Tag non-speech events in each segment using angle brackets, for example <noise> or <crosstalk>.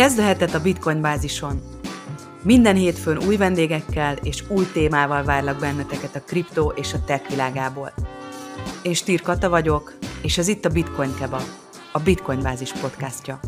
Kezd a hetet a Bitcoin bázison. Minden hétfőn új vendégekkel és új témával várlak benneteket a kriptó és a tech világából. Én Stír Kata vagyok, és ez itt a Bitcoin Kebab, a Bitcoin bázis podcastja.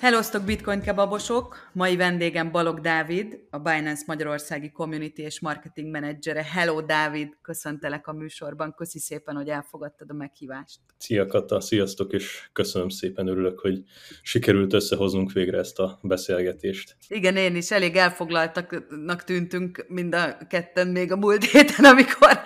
Hellosztok Bitcoin kebabosok! Mai vendégem Balog Dávid, a Binance Magyarországi Community és Marketing Menedzsere. Hello Dávid, köszöntelek a műsorban, köszi szépen, hogy elfogadtad a meghívást. Szia Kata, sziasztok, és köszönöm szépen, örülök, hogy sikerült összehoznunk végre ezt a beszélgetést. Igen, én is elég elfoglaltaknak tűntünk mind a ketten még a múlt héten, amikor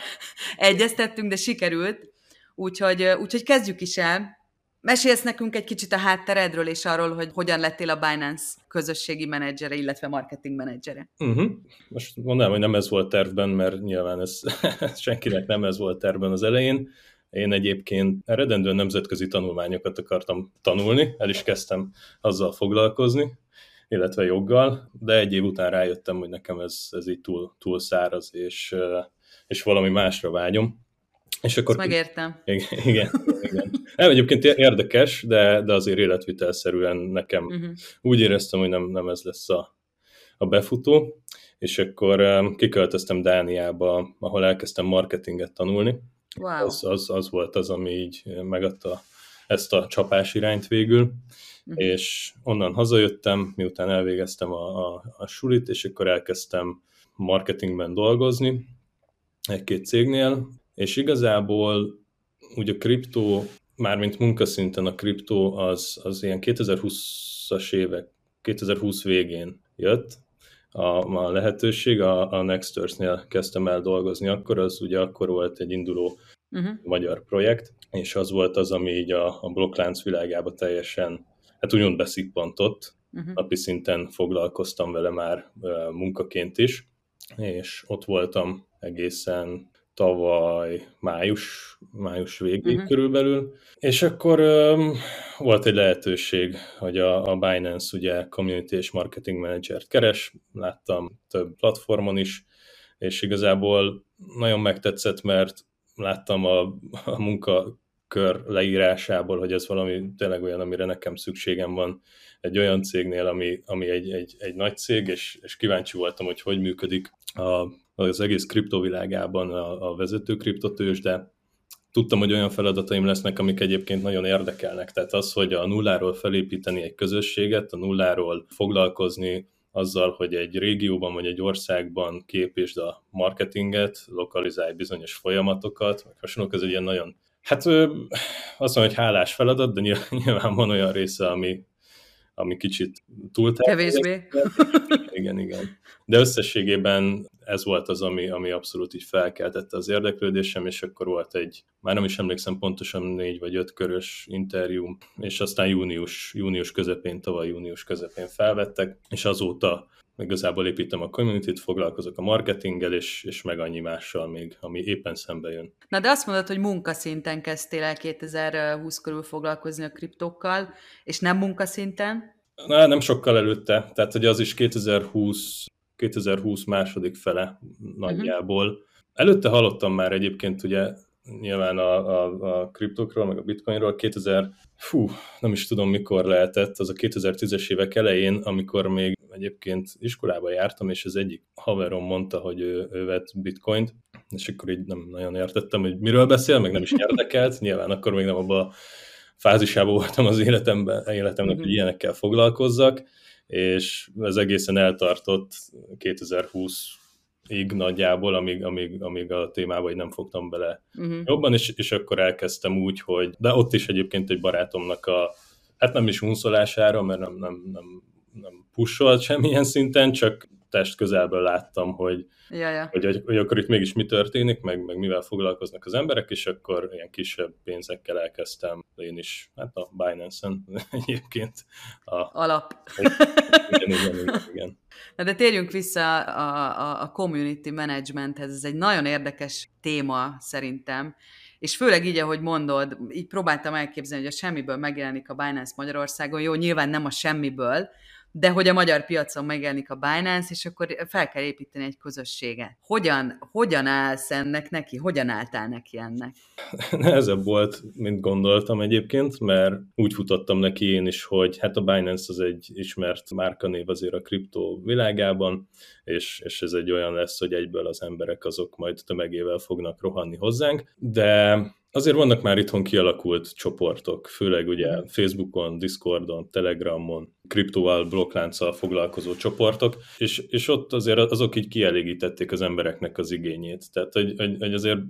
egyeztettünk, de sikerült. Úgyhogy, úgyhogy kezdjük is el. Mesélsz nekünk egy kicsit a hátteredről és arról, hogy hogyan lettél a Binance közösségi menedzsere, illetve marketing menedzsere. Uh-huh. Most mondanám, hogy nem ez volt tervben, mert nyilván ez <laughs> senkinek nem ez volt tervben az elején. Én egyébként eredendően nemzetközi tanulmányokat akartam tanulni, el is kezdtem azzal foglalkozni, illetve joggal, de egy év után rájöttem, hogy nekem ez, ez így túl, túl száraz, és, és valami másra vágyom. És akkor, Ezt megértem. Igen, igen. igen. Nem, egyébként érdekes, de, de azért életvitelszerűen nekem uh-huh. úgy éreztem, hogy nem, nem ez lesz a, a befutó, és akkor um, kiköltöztem Dániába, ahol elkezdtem marketinget tanulni. Wow. Az, az, az volt az, ami így megadta ezt a csapás irányt végül, uh-huh. és onnan hazajöttem, miután elvégeztem a, a, a sulit, és akkor elkezdtem marketingben dolgozni egy-két cégnél, és igazából ugye a kriptó, mármint munkaszinten a kriptó az, az ilyen 2020-as évek, 2020 végén jött, a, a lehetőség, a, a Nexters-nél kezdtem el dolgozni, akkor az ugye akkor volt egy induló uh-huh. magyar projekt, és az volt az, ami így a, a blokklánc világába teljesen, hát úgymond beszippantott, uh-huh. napi szinten foglalkoztam vele már uh, munkaként is, és ott voltam egészen tavaly május, május végig uh-huh. körülbelül, és akkor um, volt egy lehetőség, hogy a, a Binance ugye Community és Marketing Manager keres, láttam több platformon is, és igazából nagyon megtetszett, mert láttam a, a munkakör leírásából, hogy ez valami tényleg olyan, amire nekem szükségem van egy olyan cégnél, ami, ami egy, egy, egy nagy cég, és, és kíváncsi voltam, hogy hogy működik a az egész kriptovilágában a, a vezető kriptotős, de tudtam, hogy olyan feladataim lesznek, amik egyébként nagyon érdekelnek. Tehát az, hogy a nulláról felépíteni egy közösséget, a nulláról foglalkozni azzal, hogy egy régióban vagy egy országban képítsd a marketinget, lokalizálj bizonyos folyamatokat, vagy hasonlók, ez egy ilyen nagyon, hát azt mondom, hogy hálás feladat, de nyilván van olyan része, ami, ami kicsit túl Kevésbé. Igen, igen. De összességében ez volt az, ami, ami abszolút így felkeltette az érdeklődésem, és akkor volt egy, már nem is emlékszem pontosan négy vagy öt körös interjú, és aztán június, június közepén, tavaly június közepén felvettek, és azóta igazából építem a community-t, foglalkozok a marketinggel, és, és meg annyi mással még, ami éppen szembe jön. Na de azt mondod, hogy munkaszinten kezdtél el 2020 körül foglalkozni a kriptókkal, és nem munkaszinten? Na, nem sokkal előtte, tehát hogy az is 2020, 2020 második fele nagyjából. Uh-huh. Előtte hallottam már egyébként ugye nyilván a, a, a kriptokról, meg a bitcoinról 2000, fú, nem is tudom mikor lehetett, az a 2010-es évek elején, amikor még egyébként iskolába jártam, és az egyik haverom mondta, hogy ő, ő vett bitcoint, és akkor így nem nagyon értettem, hogy miről beszél, meg nem is érdekelt, nyilván akkor még nem abban fázisában voltam az életemben, életemnek, hogy mhm. ilyenekkel foglalkozzak, és ez egészen eltartott 2020 ig nagyjából, amíg, amíg, amíg a témába így nem fogtam bele uh-huh. jobban, és, és akkor elkezdtem úgy, hogy, de ott is egyébként egy barátomnak a, hát nem is unszolására, mert nem, nem, nem, nem pusholt semmilyen szinten, csak test közelből láttam, hogy, ja, ja. Hogy, hogy, hogy akkor itt mégis mi történik, meg, meg mivel foglalkoznak az emberek, és akkor ilyen kisebb pénzekkel elkezdtem én is, hát a Binance-en <laughs> egyébként. A, Alap. Igen, <laughs> igen, igen, igen. Na de térjünk vissza a, a, a community managementhez, ez egy nagyon érdekes téma szerintem, és főleg így, ahogy mondod, így próbáltam elképzelni, hogy a semmiből megjelenik a Binance Magyarországon, jó, nyilván nem a semmiből, de hogy a magyar piacon megjelenik a Binance, és akkor fel kell építeni egy közösséget. Hogyan, hogyan állsz ennek neki? Hogyan álltál neki ennek? Nehezebb volt, mint gondoltam egyébként, mert úgy futottam neki én is, hogy hát a Binance az egy ismert márkanév azért a kriptó világában, és, és ez egy olyan lesz, hogy egyből az emberek azok majd tömegével fognak rohanni hozzánk, de azért vannak már itthon kialakult csoportok, főleg ugye. Facebookon, Discordon, Telegramon, kriptóval, blokklánccal foglalkozó csoportok, és, és ott azért azok így kielégítették az embereknek az igényét. Tehát, hogy, hogy, hogy azért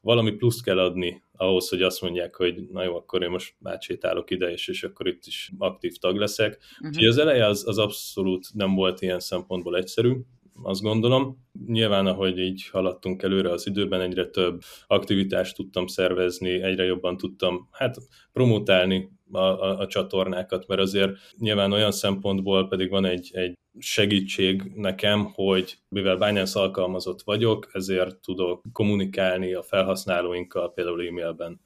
valami pluszt kell adni ahhoz, hogy azt mondják, hogy na jó, akkor én most átsétálok ide, és, és akkor itt is aktív tag leszek. Uh-huh. Úgyhogy az eleje az, az abszolút nem volt ilyen szempontból egyszerű, azt gondolom. Nyilván, ahogy így haladtunk előre az időben, egyre több aktivitást tudtam szervezni, egyre jobban tudtam hát promotálni a, a, a csatornákat, mert azért nyilván olyan szempontból pedig van egy, egy segítség nekem, hogy mivel Binance alkalmazott vagyok, ezért tudok kommunikálni a felhasználóinkkal, például e-mailben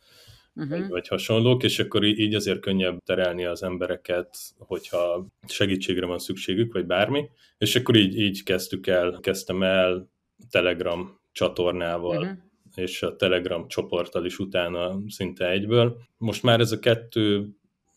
uh-huh. vagy, vagy hasonlók, és akkor így azért könnyebb terelni az embereket, hogyha segítségre van szükségük, vagy bármi. És akkor így, így kezdtük el, kezdtem el Telegram csatornával, uh-huh és a Telegram csoporttal is utána szinte egyből. Most már ez a kettő,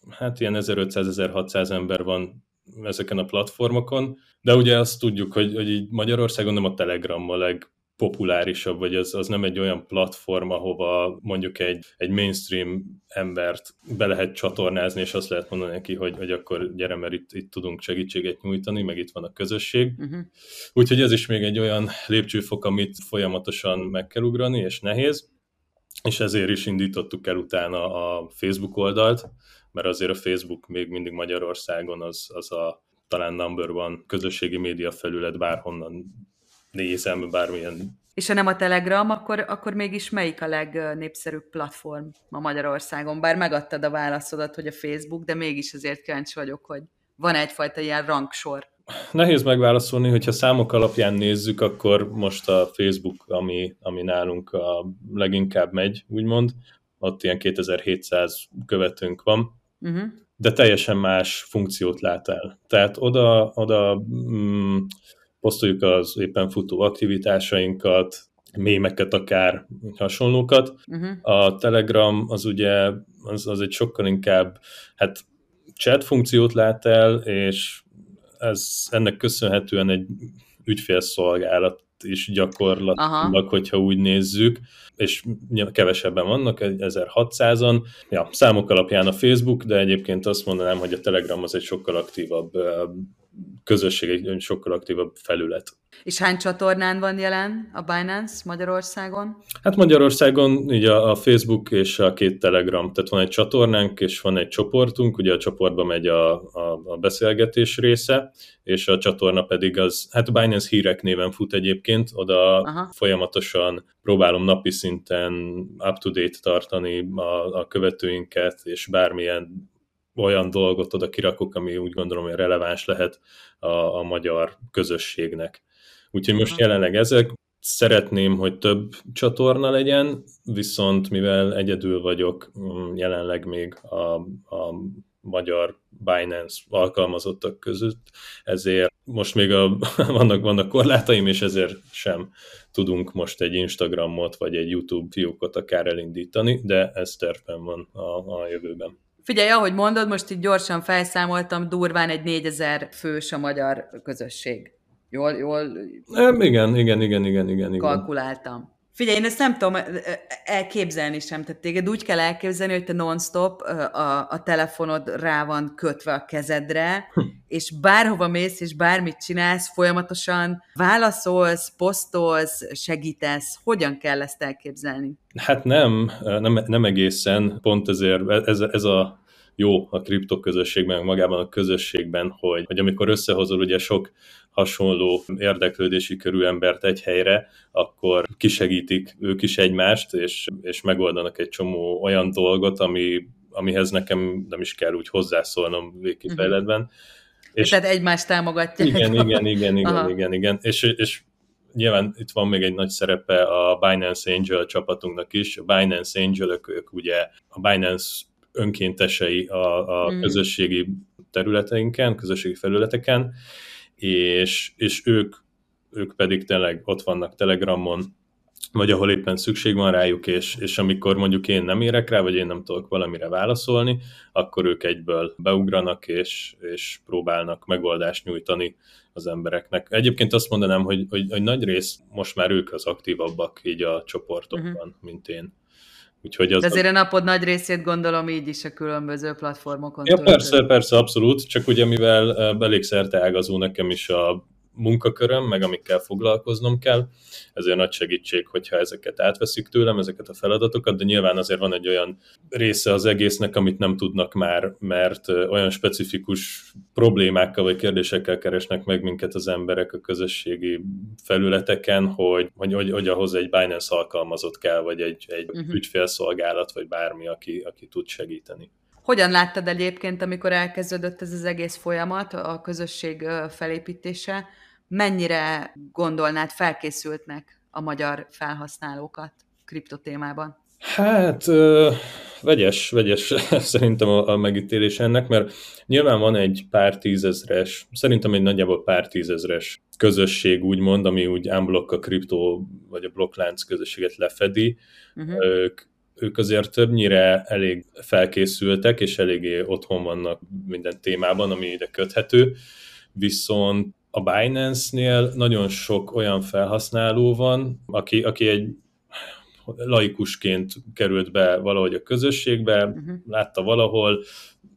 hát ilyen 1500-1600 ember van ezeken a platformokon, de ugye azt tudjuk, hogy, hogy így Magyarországon nem a Telegram a leg populárisabb, vagy az, az nem egy olyan platform, ahova mondjuk egy, egy mainstream embert be lehet csatornázni, és azt lehet mondani neki, hogy, hogy akkor gyere, mert itt, itt tudunk segítséget nyújtani, meg itt van a közösség. Uh-huh. Úgyhogy ez is még egy olyan lépcsőfok, amit folyamatosan meg kell ugrani, és nehéz, és ezért is indítottuk el utána a Facebook oldalt, mert azért a Facebook még mindig Magyarországon az, az a talán number one közösségi média felület bárhonnan nézem, bármilyen és ha nem a Telegram, akkor, akkor mégis melyik a legnépszerűbb platform ma Magyarországon? Bár megadtad a válaszodat, hogy a Facebook, de mégis azért kíváncsi vagyok, hogy van egyfajta ilyen rangsor. Nehéz megválaszolni, hogyha számok alapján nézzük, akkor most a Facebook, ami, ami nálunk a leginkább megy, úgymond, ott ilyen 2700 követőnk van, uh-huh. de teljesen más funkciót lát el. Tehát oda, oda mm, posztoljuk az éppen futó aktivitásainkat, mémeket akár, hasonlókat. Uh-huh. A Telegram az ugye, az, az egy sokkal inkább, hát chat funkciót lát el, és ez ennek köszönhetően egy ügyfélszolgálat is gyakorlatilag, Aha. hogyha úgy nézzük, és kevesebben vannak, 1600-an. Ja, számok alapján a Facebook, de egyébként azt mondanám, hogy a Telegram az egy sokkal aktívabb közösség, egy sokkal aktívabb felület. És hány csatornán van jelen a Binance Magyarországon? Hát Magyarországon így a, a Facebook és a két Telegram, tehát van egy csatornánk és van egy csoportunk, ugye a csoportba megy a, a, a beszélgetés része, és a csatorna pedig az, hát Binance hírek néven fut egyébként, oda Aha. folyamatosan próbálom napi szinten up-to-date tartani a, a követőinket, és bármilyen olyan dolgot oda kirakok, ami úgy gondolom, hogy releváns lehet a, a magyar közösségnek. Úgyhogy most jelenleg ezek, szeretném, hogy több csatorna legyen, viszont mivel egyedül vagyok mm, jelenleg még a, a magyar Binance alkalmazottak között, ezért most még a, <laughs> vannak, vannak korlátaim, és ezért sem tudunk most egy Instagramot vagy egy YouTube fiókot akár elindítani, de ez tervben van a, a jövőben. Figyelj, ahogy mondod, most így gyorsan felszámoltam, durván egy 4000 fős a magyar közösség. Jól, jól... Igen, igen, igen, igen, igen. Kalkuláltam. Figyelj, én ezt nem tudom elképzelni sem, tehát téged úgy kell elképzelni, hogy te non-stop a, a telefonod rá van kötve a kezedre, hm. és bárhova mész, és bármit csinálsz, folyamatosan válaszolsz, posztolsz, segítesz. Hogyan kell ezt elképzelni? Hát nem, nem, nem egészen, pont ezért ez, ez a jó a kriptoközösségben, magában a közösségben, hogy, hogy amikor összehozol ugye sok hasonló érdeklődési körű embert egy helyre, akkor kisegítik ők is egymást, és, és megoldanak egy csomó olyan dolgot, ami, amihez nekem nem is kell úgy hozzászólnom végkifejletben. Uh-huh. És tehát egymást támogatják. Igen, igen, igen, igen, Aha. igen, igen. És, és nyilván itt van még egy nagy szerepe a Binance Angel csapatunknak is. A Binance Angel ők ugye a Binance önkéntesei a, a mm. közösségi területeinken, közösségi felületeken, és, és ők, ők pedig tényleg ott vannak Telegramon, vagy ahol éppen szükség van rájuk, és, és amikor mondjuk én nem érek rá, vagy én nem tudok valamire válaszolni, akkor ők egyből beugranak, és, és próbálnak megoldást nyújtani az embereknek. Egyébként azt mondanám, hogy, hogy, hogy nagy rész most már ők az aktívabbak így a csoportokban, uh-huh. mint én. Úgyhogy az De azért a napod nagy részét gondolom így is a különböző platformokon. Ja, persze, persze, abszolút, csak ugye mivel elég szerte ágazó nekem is a munkaköröm, meg amikkel foglalkoznom kell, ezért nagy segítség, hogyha ezeket átveszik tőlem, ezeket a feladatokat, de nyilván azért van egy olyan része az egésznek, amit nem tudnak már, mert olyan specifikus problémákkal vagy kérdésekkel keresnek meg minket az emberek a közösségi felületeken, hogy, hogy, hogy, hogy ahhoz egy Binance alkalmazott kell, vagy egy, egy uh-huh. ügyfélszolgálat, vagy bármi, aki, aki tud segíteni. Hogyan láttad egyébként, amikor elkezdődött ez az egész folyamat, a közösség felépítése? Mennyire gondolnád felkészültnek a magyar felhasználókat kriptotémában? Hát vegyes, vegyes <laughs> szerintem a, a megítélés ennek, mert nyilván van egy pár tízezres, szerintem egy nagyjából pár tízezres közösség úgymond, ami úgy unblock a kriptó vagy a blokklánc közösséget lefedi. Uh-huh. Ők ők azért többnyire elég felkészültek, és eléggé otthon vannak minden témában, ami ide köthető, viszont a Binance-nél nagyon sok olyan felhasználó van, aki, aki egy laikusként került be valahogy a közösségbe, uh-huh. látta valahol,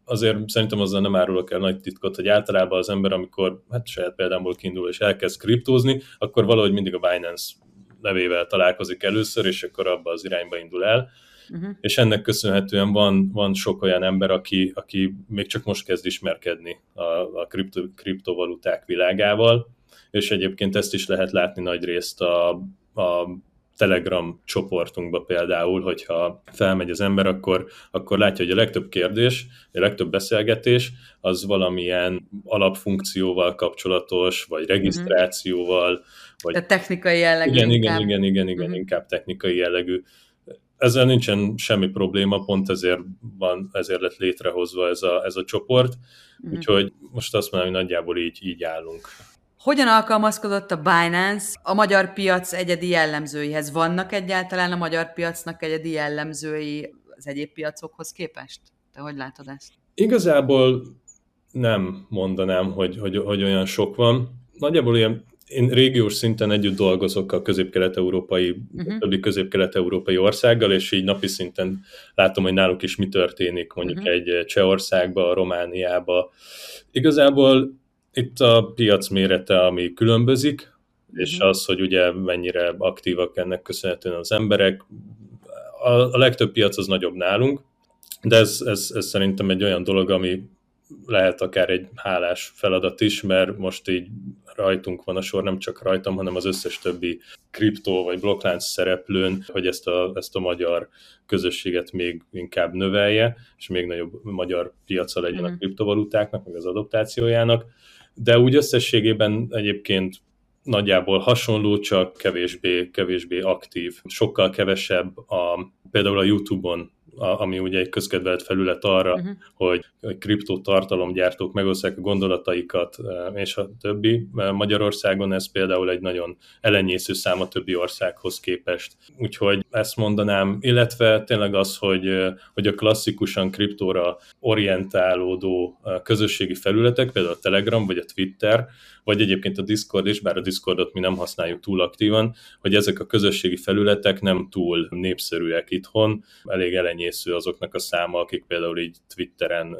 azért szerintem azzal nem árulok el nagy titkot, hogy általában az ember, amikor hát saját példámból kiindul és elkezd kriptózni, akkor valahogy mindig a Binance nevével találkozik először, és akkor abba az irányba indul el uh-huh. és ennek köszönhetően van, van sok olyan ember, aki, aki még csak most kezd ismerkedni a, a kripto, kriptovaluták világával, és egyébként ezt is lehet látni nagy részt a, a Telegram csoportunkba például, hogyha felmegy az ember, akkor, akkor látja, hogy a legtöbb kérdés, a legtöbb beszélgetés az valamilyen alapfunkcióval kapcsolatos, vagy regisztrációval. Vagy... Tehát technikai jellegű. Igen, igen, igen, igen, igen, uh-huh. inkább technikai jellegű ezzel nincsen semmi probléma, pont ezért van, ezért lett létrehozva ez a, ez a csoport, mm. úgyhogy most azt mondom, hogy nagyjából így, így állunk. Hogyan alkalmazkodott a Binance a magyar piac egyedi jellemzőihez? Vannak egyáltalán a magyar piacnak egyedi jellemzői az egyéb piacokhoz képest? Te hogy látod ezt? Igazából nem mondanám, hogy, hogy, hogy olyan sok van. Nagyjából ilyen én régiós szinten együtt dolgozok a közép-kelet-európai, uh-huh. többi közép-kelet-európai országgal, és így napi szinten látom, hogy náluk is mi történik, mondjuk uh-huh. egy Csehországba, Romániába. Igazából itt a piac mérete, ami különbözik, uh-huh. és az, hogy ugye mennyire aktívak ennek köszönhetően az emberek. A, a legtöbb piac az nagyobb nálunk, de ez, ez, ez szerintem egy olyan dolog, ami lehet akár egy hálás feladat is, mert most így rajtunk van a sor, nem csak rajtam, hanem az összes többi kriptó vagy blokklánc szereplőn, hogy ezt a, ezt a magyar közösséget még inkább növelje, és még nagyobb magyar piaca legyen mm. a mhm. kriptovalutáknak, meg az adaptációjának. De úgy összességében egyébként nagyjából hasonló, csak kevésbé, kevésbé aktív. Sokkal kevesebb a, például a YouTube-on ami ugye egy közkedvelt felület arra, uh-huh. hogy, hogy kriptotartalomgyártók megosztják a gondolataikat, és a többi. Magyarországon ez például egy nagyon elenyésző szám a többi országhoz képest. Úgyhogy ezt mondanám, illetve tényleg az, hogy, hogy a klasszikusan kriptóra orientálódó közösségi felületek, például a Telegram vagy a Twitter, vagy egyébként a Discord is, bár a Discordot mi nem használjuk túl aktívan, hogy ezek a közösségi felületek nem túl népszerűek itthon, elég elenyésző azoknak a száma, akik például így Twitteren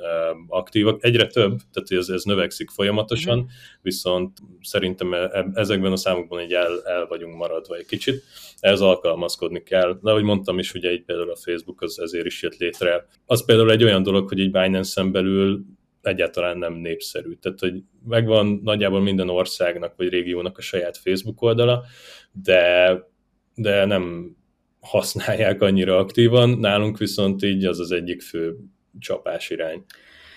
aktívak. Egyre több, tehát ez, ez növekszik folyamatosan, uh-huh. viszont szerintem e, e, ezekben a számokban egy el, el vagyunk maradva egy kicsit. Ez alkalmazkodni kell. De ahogy mondtam is, ugye így például a Facebook az ezért is jött létre. Az például egy olyan dolog, hogy egy Binance-en belül egyáltalán nem népszerű. Tehát, hogy megvan nagyjából minden országnak vagy régiónak a saját Facebook oldala, de, de nem használják annyira aktívan, nálunk viszont így az az egyik fő csapás irány.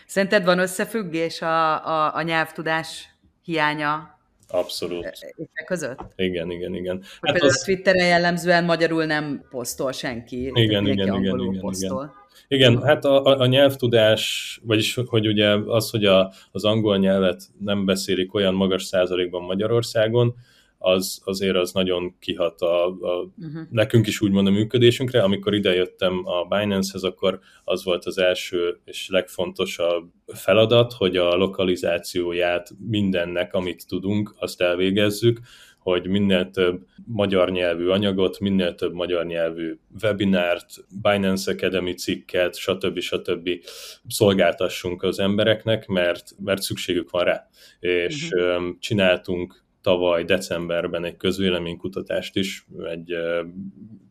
Szerinted van összefüggés a, a, a nyelvtudás hiánya Abszolút. Évek között? Igen, igen, igen. Hát például az... a Twitteren jellemzően magyarul nem posztol senki. Igen, igen, igen, igen, igen, igen. Igen, hát a, a, a nyelvtudás, vagyis hogy ugye az, hogy a, az angol nyelvet nem beszélik olyan magas százalékban Magyarországon, az azért az nagyon kihat a, a uh-huh. nekünk is úgymond a működésünkre. Amikor idejöttem a Binance-hez, akkor az volt az első és legfontosabb feladat, hogy a lokalizációját mindennek, amit tudunk, azt elvégezzük, hogy minél több magyar nyelvű anyagot, minél több magyar nyelvű webinárt, Binance Academy cikket, stb. stb. szolgáltassunk az embereknek, mert, mert szükségük van rá. És uh-huh. csináltunk tavaly decemberben egy közvéleménykutatást is egy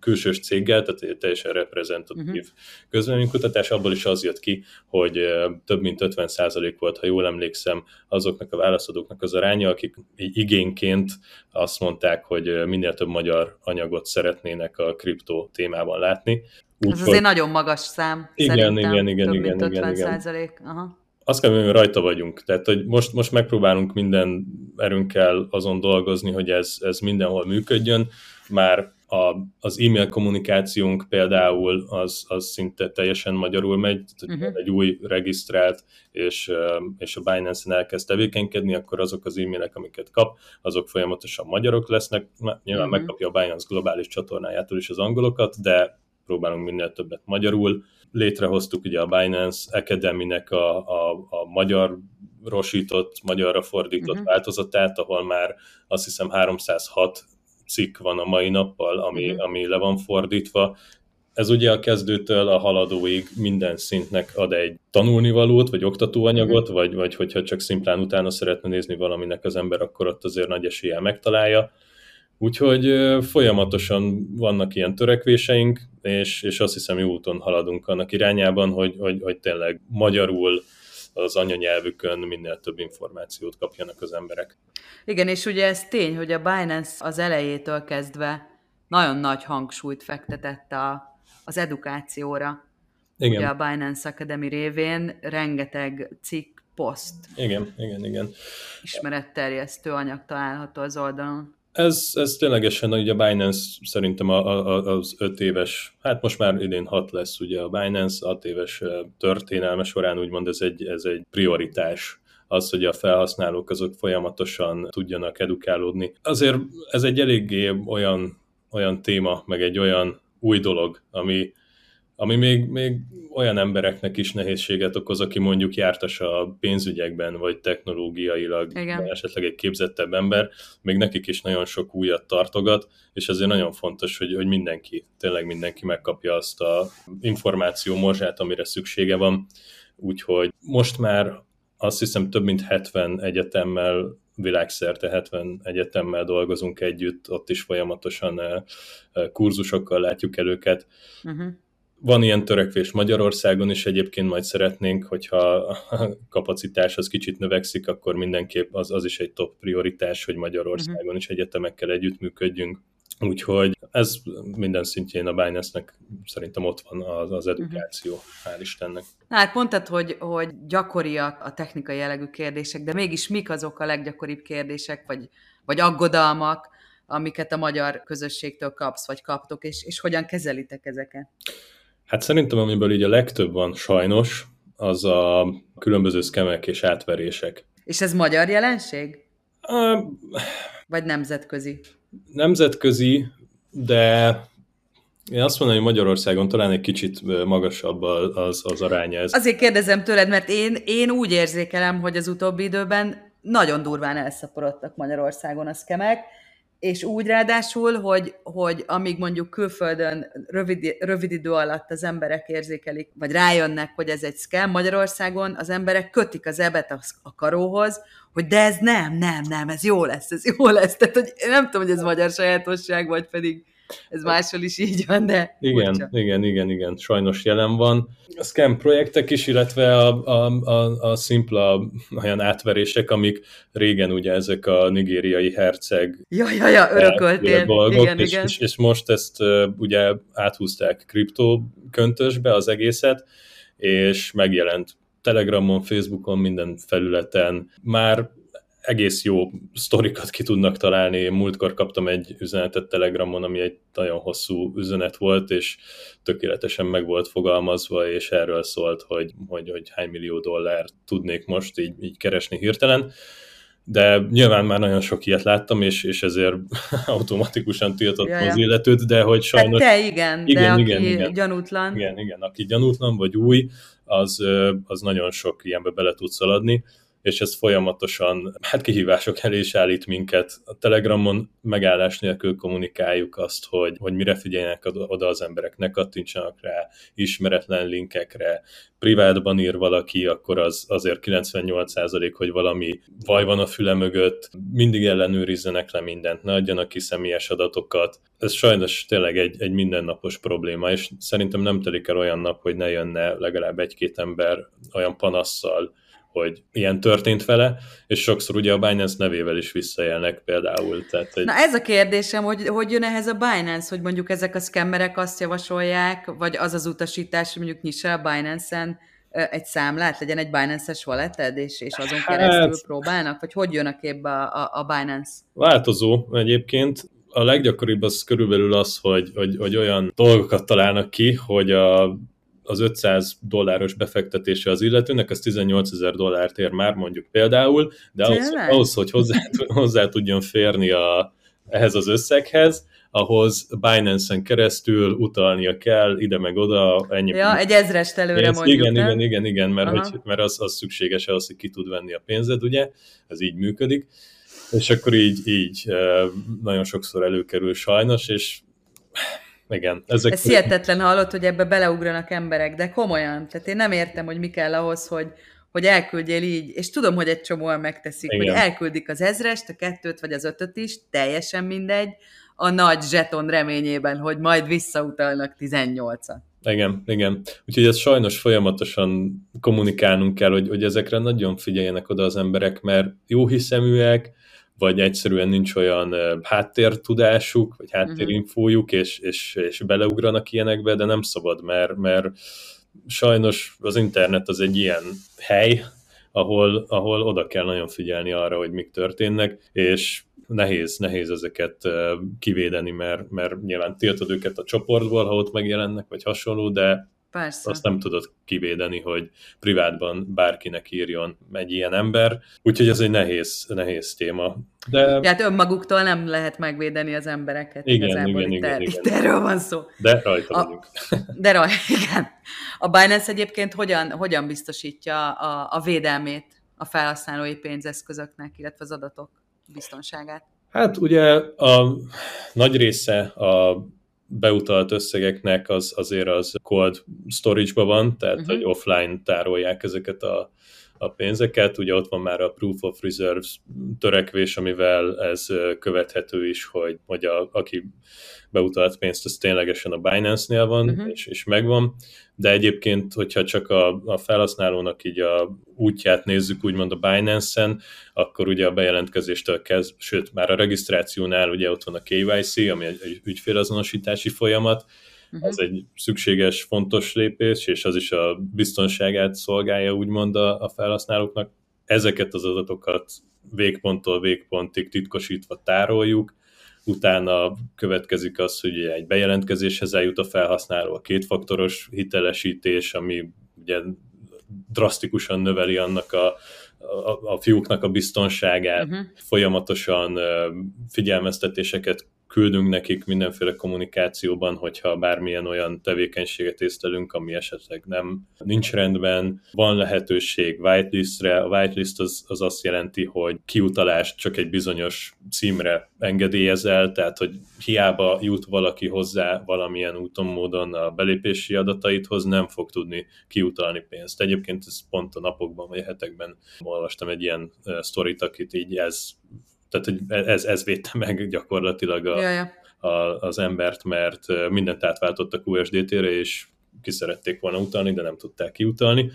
külsős céggel, tehát egy teljesen reprezentatív uh-huh. közvéleménykutatás, abból is az jött ki, hogy több mint 50% volt, ha jól emlékszem, azoknak a válaszadóknak az aránya, akik igényként azt mondták, hogy minél több magyar anyagot szeretnének a kriptó témában látni. Úgy, Ez azért hogy... nagyon magas szám. Igen, szerintem, igen, igen, több igen, mint 50 igen, igen. Aha azt kell, hogy rajta vagyunk. Tehát, hogy most, most megpróbálunk minden erőnkkel azon dolgozni, hogy ez, ez mindenhol működjön. Már a, az e-mail kommunikációnk például az, az szinte teljesen magyarul megy, tehát uh-huh. egy új regisztrált, és, és a Binance-en elkezd tevékenykedni, akkor azok az e-mailek, amiket kap, azok folyamatosan magyarok lesznek. Nyilván uh-huh. megkapja a Binance globális csatornájától is az angolokat, de próbálunk minél többet magyarul. Létrehoztuk ugye a Binance Academy-nek a, a, a magyar rosított, magyarra fordított uh-huh. változatát, ahol már azt hiszem 306 cikk van a mai nappal, ami, uh-huh. ami le van fordítva. Ez ugye a kezdőtől a haladóig minden szintnek ad egy tanulnivalót, vagy oktatóanyagot, uh-huh. vagy, vagy hogyha csak szimplán utána szeretne nézni valaminek az ember, akkor ott azért nagy eséllyel megtalálja. Úgyhogy folyamatosan vannak ilyen törekvéseink, és, és azt hiszem jó úton haladunk annak irányában, hogy, hogy, hogy tényleg magyarul az anyanyelvükön minél több információt kapjanak az emberek. Igen, és ugye ez tény, hogy a Binance az elejétől kezdve nagyon nagy hangsúlyt fektetett a, az edukációra. Igen. Ugye a Binance Academy révén rengeteg cikk, poszt. Igen, igen, igen. Ismeretterjesztő anyag található az oldalon. Ez, ez ténylegesen ugye a Binance szerintem a, a, az öt éves, hát most már idén hat lesz ugye a Binance, hat éves történelme során úgymond ez egy, ez egy prioritás az, hogy a felhasználók azok folyamatosan tudjanak edukálódni. Azért ez egy eléggé olyan, olyan téma, meg egy olyan új dolog, ami, ami még, még olyan embereknek is nehézséget okoz, aki mondjuk jártas a pénzügyekben, vagy technológiailag Igen. esetleg egy képzettebb ember, még nekik is nagyon sok újat tartogat, és ezért nagyon fontos, hogy, hogy mindenki, tényleg mindenki megkapja azt a információ morzsát, amire szüksége van. Úgyhogy most már azt hiszem több mint 70 egyetemmel világszerte 70 egyetemmel dolgozunk együtt, ott is folyamatosan eh, eh, kurzusokkal látjuk el őket. Uh-huh van ilyen törekvés Magyarországon is, egyébként majd szeretnénk, hogyha a kapacitás az kicsit növekszik, akkor mindenképp az, az is egy top prioritás, hogy Magyarországon is egyetemekkel együttműködjünk. Úgyhogy ez minden szintjén a Binance-nek szerintem ott van az, az edukáció, uh-huh. hál' Istennek. Na, hát mondtad, hogy, hogy gyakoriak a technikai jellegű kérdések, de mégis mik azok a leggyakoribb kérdések, vagy, vagy aggodalmak, amiket a magyar közösségtől kapsz, vagy kaptok, és, és hogyan kezelitek ezeket? Hát szerintem, amiből így a legtöbb van sajnos, az a különböző szkemek és átverések. És ez magyar jelenség? Uh, Vagy nemzetközi? Nemzetközi, de én azt mondom, hogy Magyarországon talán egy kicsit magasabb az, az aránya. Ez. Azért kérdezem tőled, mert én, én úgy érzékelem, hogy az utóbbi időben nagyon durván elszaporodtak Magyarországon a szkemek, és úgy ráadásul, hogy, hogy amíg mondjuk külföldön rövid, rövid idő alatt az emberek érzékelik, vagy rájönnek, hogy ez egy scam, Magyarországon az emberek kötik az ebet a, karóhoz, hogy de ez nem, nem, nem, ez jó lesz, ez jó lesz. Tehát, hogy nem tudom, hogy ez magyar sajátosság, vagy pedig ez máshol is így van, de Igen, furcsa. igen, igen, igen, sajnos jelen van. A scam projektek is, illetve a, a, a, a szimpla olyan átverések, amik régen ugye ezek a nigériai herceg ja, ja, ja, örököltél. Dolgok, igen, és, igen. És, és most ezt ugye áthúzták kriptó köntösbe az egészet, és megjelent Telegramon, Facebookon, minden felületen. Már egész jó sztorikat ki tudnak találni. Múltkor kaptam egy üzenetet Telegramon, ami egy nagyon hosszú üzenet volt, és tökéletesen meg volt fogalmazva, és erről szólt, hogy, hogy, hogy hány millió dollár tudnék most így, így keresni hirtelen de nyilván már nagyon sok ilyet láttam, és, és ezért <laughs> automatikusan tiltottam az illetőt, de hogy sajnos... Hát te igen, igen de igen, aki igen, gyanútlan. Igen, igen, aki gyanútlan vagy új, az, az nagyon sok ilyenbe bele tud szaladni, és ez folyamatosan hát kihívások elé is állít minket. A Telegramon megállás nélkül kommunikáljuk azt, hogy, hogy mire figyeljenek oda az emberek, ne kattintsanak rá ismeretlen linkekre, privátban ír valaki, akkor az azért 98% hogy valami vaj van a füle mögött, mindig ellenőrizzenek le mindent, ne adjanak ki személyes adatokat. Ez sajnos tényleg egy, egy mindennapos probléma, és szerintem nem telik el olyan nap, hogy ne jönne legalább egy-két ember olyan panasszal, hogy ilyen történt vele, és sokszor ugye a Binance nevével is visszajelnek például. Tehát, hogy... Na ez a kérdésem, hogy hogy jön ehhez a Binance, hogy mondjuk ezek a szkemmerek azt javasolják, vagy az az utasítás, hogy mondjuk nyissa a Binance-en egy számlát, legyen egy Binance-es walleted, és, és azon hát, keresztül próbálnak? Vagy hogy jön a képbe a, a, a Binance? Változó egyébként. A leggyakoribb az körülbelül az, hogy, hogy, hogy olyan dolgokat találnak ki, hogy a az 500 dolláros befektetése az illetőnek, az 18 ezer dollárt ér már mondjuk például, de ahhoz, ahhoz hogy hozzá, hozzá tudjon férni a, ehhez az összeghez, ahhoz Binance-en keresztül utalnia kell ide meg oda. Ennyi ja, egy ezrest előre mondjuk, Igen, nem? igen, igen, igen, mert, hogy, mert az, az szükséges ahhoz, hogy ki tud venni a pénzed, ugye, ez így működik. És akkor így, így nagyon sokszor előkerül sajnos, és igen. Ezek... Ez hihetetlen hallott, hogy ebbe beleugranak emberek, de komolyan. Tehát én nem értem, hogy mi kell ahhoz, hogy, hogy elküldjél így, és tudom, hogy egy csomóan megteszik, Igen. hogy elküldik az ezrest, a kettőt vagy az ötöt is, teljesen mindegy, a nagy zseton reményében, hogy majd visszautalnak 18-at. Igen, igen. Úgyhogy ez sajnos folyamatosan kommunikálnunk kell, hogy, hogy ezekre nagyon figyeljenek oda az emberek, mert jó hiszeműek, vagy egyszerűen nincs olyan háttértudásuk, vagy háttérinfójuk, és, és, és beleugranak ilyenekbe, de nem szabad, mert, mert sajnos az internet az egy ilyen hely, ahol, ahol oda kell nagyon figyelni arra, hogy mik történnek, és nehéz, nehéz ezeket kivédeni, mert, mert nyilván tiltod őket a csoportból, ha ott megjelennek, vagy hasonló, de Persze. Azt nem tudod kivédeni, hogy privátban bárkinek írjon egy ilyen ember, úgyhogy ez egy nehéz, nehéz téma. De... Hát önmaguktól nem lehet megvédeni az embereket. Igen, igazából igen, itt, igen, igen. Itt erről van szó. De rajta a, vagyunk. <laughs> De rajta, <laughs> igen. A Binance egyébként hogyan, hogyan biztosítja a, a védelmét a felhasználói pénzeszközöknek, illetve az adatok biztonságát? Hát ugye a nagy része a beutalt összegeknek az azért az cold storage-ba van, tehát uh-huh. hogy offline tárolják ezeket a, a pénzeket. Ugye ott van már a Proof of Reserves törekvés, amivel ez követhető is, hogy, hogy a, aki beutalt pénzt, az ténylegesen a Binance-nél van, uh-huh. és, és megvan, de egyébként, hogyha csak a, a felhasználónak így a útját nézzük, úgymond a Binance-en, akkor ugye a bejelentkezéstől kezd, sőt, már a regisztrációnál ugye ott van a KYC, ami egy, egy ügyfélazonosítási folyamat, uh-huh. ez egy szükséges, fontos lépés, és az is a biztonságát szolgálja úgymond a, a felhasználóknak. Ezeket az adatokat végponttól végpontig titkosítva tároljuk, utána következik az, hogy egy bejelentkezéshez eljut a felhasználó, a kétfaktoros hitelesítés, ami ugye drasztikusan növeli annak a, a, a fiúknak a biztonságát, uh-huh. folyamatosan figyelmeztetéseket küldünk nekik mindenféle kommunikációban, hogyha bármilyen olyan tevékenységet észlelünk, ami esetleg nem nincs rendben. Van lehetőség whitelistre. A whitelist az, az azt jelenti, hogy kiutalást csak egy bizonyos címre engedélyezel, tehát hogy hiába jut valaki hozzá valamilyen úton, módon a belépési adataithoz, nem fog tudni kiutalni pénzt. Egyébként ez pont a napokban vagy a hetekben olvastam egy ilyen sztorit, akit így ez tehát hogy ez, ez védte meg gyakorlatilag a, ja, ja. A, az embert, mert mindent átváltottak USDT-re, és ki szerették volna utalni, de nem tudták kiutalni.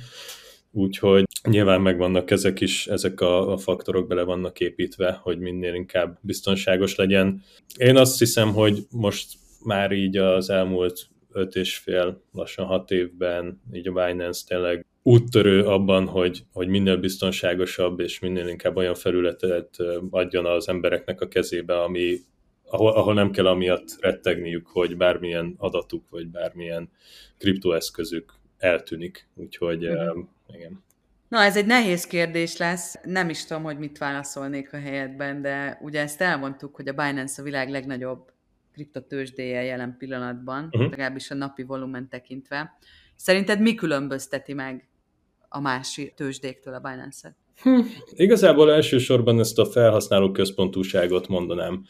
Úgyhogy nyilván megvannak ezek is, ezek a, a faktorok bele vannak építve, hogy minél inkább biztonságos legyen. Én azt hiszem, hogy most már így az elmúlt öt és fél, lassan hat évben így a Binance tényleg úttörő abban, hogy, hogy minél biztonságosabb és minél inkább olyan felületet adjon az embereknek a kezébe, ami, ahol, ahol nem kell amiatt rettegniük, hogy bármilyen adatuk, vagy bármilyen kriptoeszközük eltűnik. Úgyhogy uh-huh. igen. Na, ez egy nehéz kérdés lesz. Nem is tudom, hogy mit válaszolnék a helyetben, de ugye ezt elmondtuk, hogy a Binance a világ legnagyobb kriptotősdéje jelen pillanatban, uh-huh. legalábbis a napi volumen tekintve. Szerinted mi különbözteti meg a másik tőzsdéktől a Binance-et? Hm, igazából elsősorban ezt a felhasználó központúságot mondanám.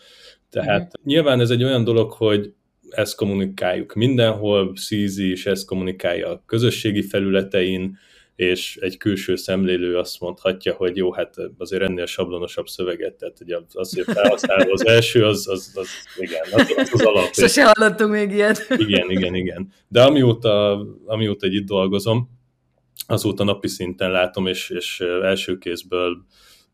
Tehát uh-huh. nyilván ez egy olyan dolog, hogy ezt kommunikáljuk mindenhol, Szízi is ezt kommunikálja a közösségi felületein, és egy külső szemlélő azt mondhatja, hogy jó, hát azért ennél sablonosabb szöveget, tehát ugye azért felhasználó az első, az, az, az igen, az, az, az alap. Sose hallottunk még ilyet. Igen, igen, igen. De amióta, amióta itt dolgozom, azóta napi szinten látom, és, és első kézből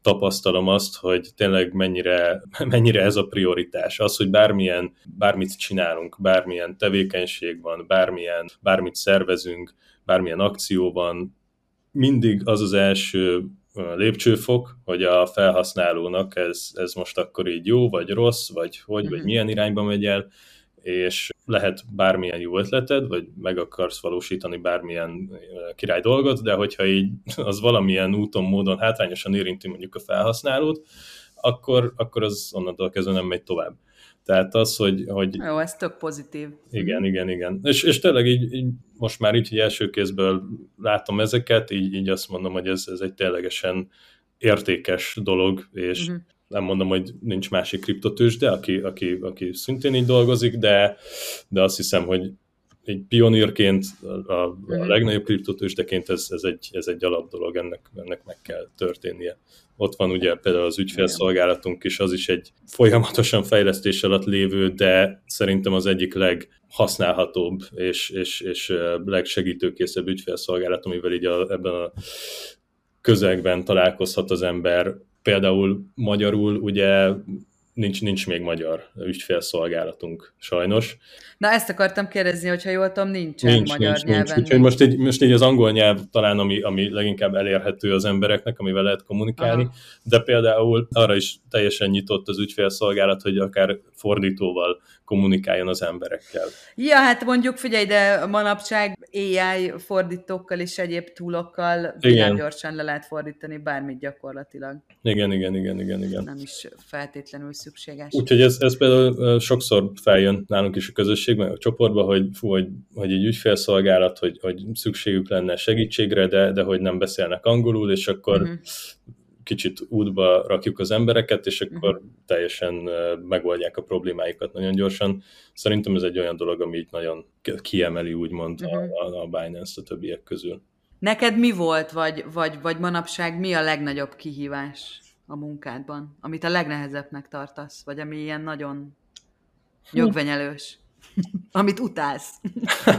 tapasztalom azt, hogy tényleg mennyire, <laughs> mennyire ez a prioritás. Az, hogy bármilyen, bármit csinálunk, bármilyen tevékenység van, bármilyen, bármit szervezünk, bármilyen akció van, mindig az az első lépcsőfok, hogy a felhasználónak ez, ez most akkor így jó, vagy rossz, vagy hogy, mm-hmm. vagy mhm. milyen irányba megy el, és lehet bármilyen jó ötleted, vagy meg akarsz valósítani bármilyen király dolgot, de hogyha így az valamilyen úton, módon hátrányosan érinti mondjuk a felhasználót, akkor, akkor az onnantól kezdve nem megy tovább. Tehát az, hogy... hogy Jó, ez tök pozitív. Igen, igen, igen. És, és tényleg így, így most már így, hogy első kézből látom ezeket, így, így azt mondom, hogy ez, ez egy ténylegesen értékes dolog, és uh-huh. Nem mondom, hogy nincs másik kriptotősde, aki, aki, aki szintén így dolgozik, de, de azt hiszem, hogy egy pionírként, a, a uh-huh. legnagyobb kriptotősdeként ez, ez, egy, ez egy alap dolog, ennek, ennek meg kell történnie. Ott van ugye például az ügyfélszolgálatunk is, az is egy folyamatosan fejlesztés alatt lévő, de szerintem az egyik leghasználhatóbb és, és, és legsegítőkészebb ügyfélszolgálat, amivel így a, ebben a közegben találkozhat az ember. Például magyarul ugye nincs, nincs még magyar ügyfélszolgálatunk, sajnos. Na ezt akartam kérdezni, hogyha jól tudom, nincsen nincs, magyar nincs, nyelven. Nincs. Úgyhogy most, így, most így az angol nyelv talán, ami, ami leginkább elérhető az embereknek, amivel lehet kommunikálni, Aha. de például arra is teljesen nyitott az ügyfélszolgálat, hogy akár fordítóval kommunikáljon az emberekkel. Ja, hát mondjuk figyelj, de manapság AI fordítókkal és egyéb túlokkal igen. gyorsan le lehet fordítani bármit gyakorlatilag. Igen, igen, igen, igen, igen. Nem is feltétlenül szükséges. Úgyhogy ez, ez például sokszor feljön nálunk is a közösségben, a csoportban, hogy, fú, hogy, hogy egy ügyfélszolgálat, hogy, hogy szükségük lenne segítségre, de, de hogy nem beszélnek angolul, és akkor uh-huh kicsit útba rakjuk az embereket, és akkor uh-huh. teljesen megoldják a problémáikat nagyon gyorsan. Szerintem ez egy olyan dolog, ami így nagyon kiemeli úgymond uh-huh. a, a Binance a többiek közül. Neked mi volt, vagy, vagy, vagy manapság mi a legnagyobb kihívás a munkádban, amit a legnehezebbnek tartasz, vagy ami ilyen nagyon jogvenyelős, amit utálsz?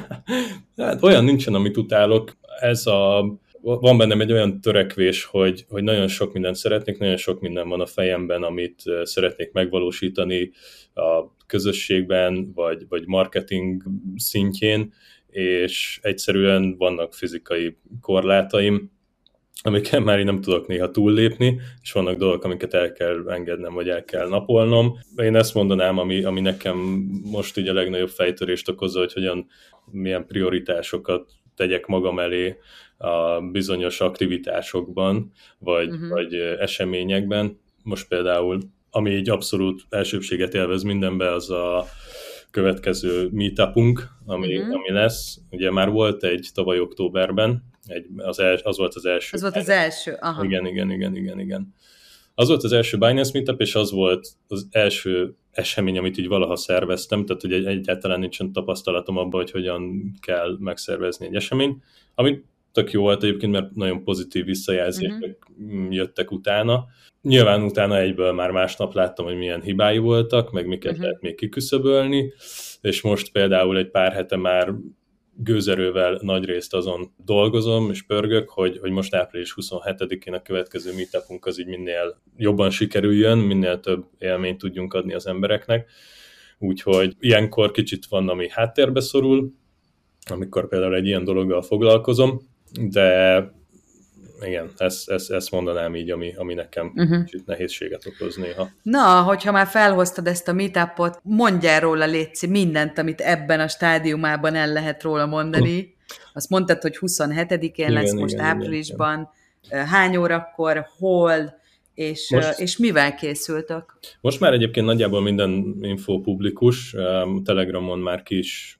<laughs> hát olyan nincsen, amit utálok. Ez a van bennem egy olyan törekvés, hogy, hogy nagyon sok mindent szeretnék, nagyon sok minden van a fejemben, amit szeretnék megvalósítani a közösségben, vagy, vagy marketing szintjén, és egyszerűen vannak fizikai korlátaim, amiket már én nem tudok néha túllépni, és vannak dolgok, amiket el kell engednem, vagy el kell napolnom. Én ezt mondanám, ami, ami nekem most így a legnagyobb fejtörést okozza, hogy hogyan, milyen prioritásokat tegyek magam elé a bizonyos aktivitásokban, vagy, uh-huh. vagy eseményekben. Most például, ami így abszolút elsőbséget élvez mindenbe, az a következő meetupunk, ami, uh-huh. ami lesz. Ugye már volt egy tavaly októberben, egy, az, el, az volt az első. Az volt az első, aha. Igen, igen, igen, igen, igen. Az volt az első Binance Meetup, és az volt az első esemény, amit így valaha szerveztem, tehát hogy egyáltalán nincsen tapasztalatom abban, hogy hogyan kell megszervezni egy esemény, amit tök jó volt egyébként, mert nagyon pozitív visszajelzések uh-huh. jöttek utána. Nyilván utána egyből már másnap láttam, hogy milyen hibái voltak, meg miket uh-huh. lehet még kiküszöbölni, és most például egy pár hete már gőzerővel nagy részt azon dolgozom és pörgök, hogy, hogy most április 27-én a következő meetupunk az így minél jobban sikerüljön, minél több élményt tudjunk adni az embereknek. Úgyhogy ilyenkor kicsit van, ami háttérbe szorul, amikor például egy ilyen dologgal foglalkozom, de igen, ezt, ezt, ezt mondanám így, ami, ami nekem uh-huh. kicsit nehézséget okoz néha. Na, hogyha már felhoztad ezt a meetupot, mondjál róla, Léci, mindent, amit ebben a stádiumában el lehet róla mondani. Azt mondtad, hogy 27-én igen, lesz most igen, áprilisban. Igen. Hány órakor, hol, és, most, és mivel készültök? Most már egyébként nagyjából minden info publikus, Telegramon már ki is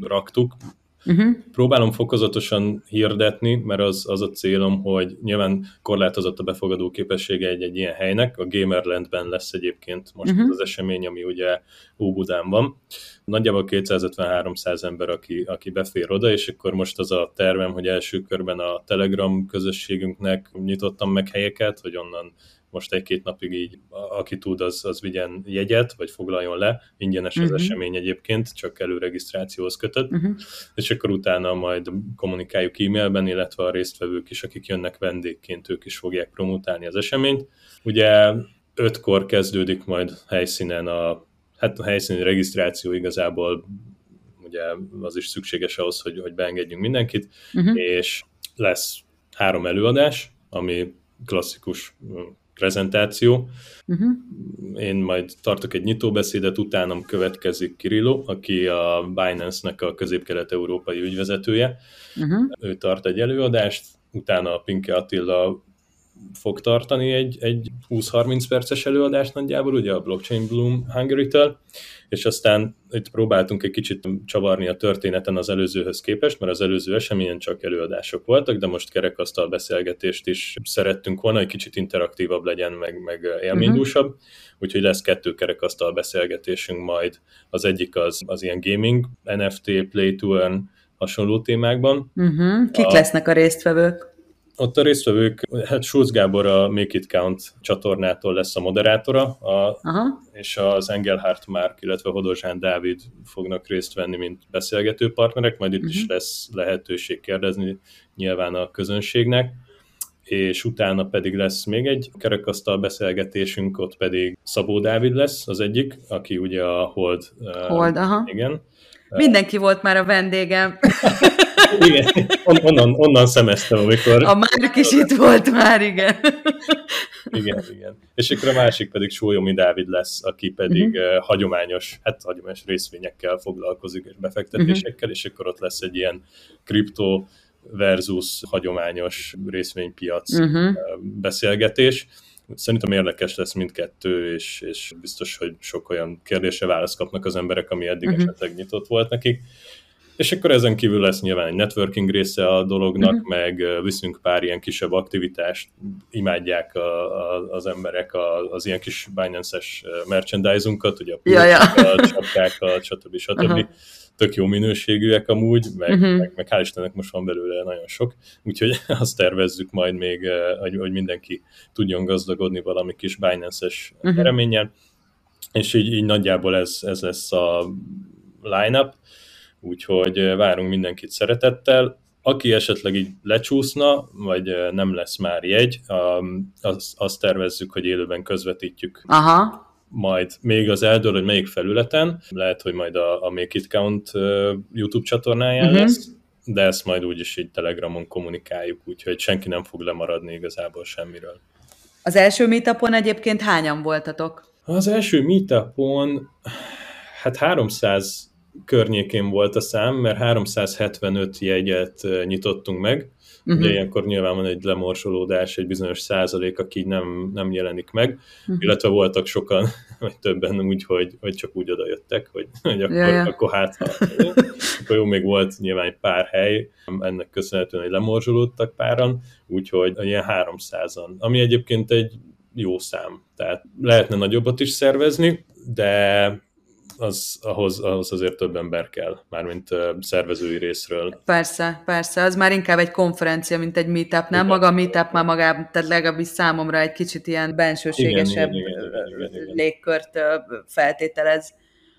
raktuk, Uh-huh. Próbálom fokozatosan hirdetni, mert az, az a célom, hogy nyilván korlátozott a befogadó képessége egy, egy ilyen helynek. A Gamerlandben lesz egyébként most uh-huh. az esemény, ami ugye Óbudán van. Nagyjából 250-300 ember, aki, aki befér oda, és akkor most az a tervem, hogy első körben a Telegram közösségünknek nyitottam meg helyeket, hogy onnan most egy-két napig így, aki tud, az, az vigyen jegyet, vagy foglaljon le, ingyenes az uh-huh. esemény egyébként, csak előregisztrációhoz kötött, uh-huh. és akkor utána majd kommunikáljuk e-mailben, illetve a résztvevők is, akik jönnek vendégként, ők is fogják promotálni az eseményt. Ugye ötkor kezdődik majd helyszínen a, hát a helyszíni regisztráció igazából ugye az is szükséges ahhoz, hogy, hogy beengedjünk mindenkit, uh-huh. és lesz három előadás, ami klasszikus prezentáció. Uh-huh. Én majd tartok egy nyitóbeszédet, utánam következik Kirillo, aki a Binance-nek a közép-kelet-európai ügyvezetője. Uh-huh. Ő tart egy előadást, utána a Pinke Attila fog tartani egy, egy 20-30 perces előadást nagyjából, ugye a Blockchain Bloom Hungary-től, és aztán itt próbáltunk egy kicsit csavarni a történeten az előzőhöz képest, mert az előző eseményen csak előadások voltak, de most kerekasztal beszélgetést is szerettünk volna, hogy kicsit interaktívabb legyen, meg, meg élménydúsabb, uh-huh. úgyhogy lesz kettő kerekasztal beszélgetésünk majd. Az egyik az, az ilyen gaming, NFT, Play to Earn, hasonló témákban. Uh-huh. Kik a, lesznek a résztvevők? Ott a résztvevők, hát Schulz Gábor a Make It Count csatornától lesz a moderátora, a, Aha. és az Engelhardt Márk, illetve Hodozsán Dávid fognak részt venni, mint beszélgető partnerek, majd itt uh-huh. is mhm. lesz lehetőség kérdezni nyilván a közönségnek és utána pedig lesz még egy kerekasztal beszélgetésünk, ott pedig Szabó Dávid lesz az egyik, aki ugye a Hold. Hold, uh, aha. Igen. Mindenki volt már a vendégem. <laughs> igen, on, onnan, onnan szemeztem, amikor... A Márk is itt volt már, igen. igen, igen. És akkor a másik pedig Sólyomi Dávid lesz, aki pedig uh-huh. uh, hagyományos, hát hagyományos részvényekkel foglalkozik, és befektetésekkel, uh-huh. és akkor ott lesz egy ilyen kripto versus hagyományos részvénypiac uh-huh. beszélgetés. Szerintem érdekes lesz mindkettő, és, és biztos, hogy sok olyan kérdésre választ kapnak az emberek, ami eddig uh-huh. esetleg nyitott volt nekik. És akkor ezen kívül lesz nyilván egy networking része a dolognak, uh-huh. meg viszünk pár ilyen kisebb aktivitást, imádják a, a, az emberek a, az ilyen kis Binance-es merchandise-unkat, ugye a pulcsokkal, uh-huh. csapkákkal, stb. <laughs> stb. Uh-huh. Tök jó minőségűek amúgy, meg, uh-huh. meg, meg hál' Istennek most van belőle nagyon sok, úgyhogy <laughs> azt tervezzük majd még, hogy, hogy mindenki tudjon gazdagodni valami kis Binance-es uh-huh. ereménnyel, és így, így nagyjából ez, ez lesz a line-up úgyhogy várunk mindenkit szeretettel. Aki esetleg így lecsúszna, vagy nem lesz már jegy, azt, azt tervezzük, hogy élőben közvetítjük. Aha majd még az eldől, hogy melyik felületen, lehet, hogy majd a, a Make It Count YouTube csatornáján uh-huh. lesz, de ezt majd úgyis így Telegramon kommunikáljuk, úgyhogy senki nem fog lemaradni igazából semmiről. Az első meetupon egyébként hányan voltatok? Az első meetupon hát 300 környékén volt a szám, mert 375 jegyet nyitottunk meg, Uh-huh. Ugye ilyenkor nyilván van egy lemorsolódás, egy bizonyos százalék, aki nem, nem jelenik meg, uh-huh. illetve voltak sokan, <laughs> vagy többen úgy, hogy, hogy csak úgy odajöttek, hogy, <laughs> hogy akkor, ja, ja. akkor hát, <laughs> akkor jó, még volt nyilván egy pár hely, ennek köszönhetően, hogy lemorzsolódtak páran, úgyhogy ilyen 300-an, ami egyébként egy jó szám, tehát lehetne nagyobbat is szervezni, de az, ahhoz, ahhoz azért több ember kell, mármint szervezői részről. Persze, persze, az már inkább egy konferencia, mint egy meetup, nem? Maga a meetup már magában, tehát legalábbis számomra egy kicsit ilyen bensőségesebb igen, igen, igen, igen, igen. légkört feltételez.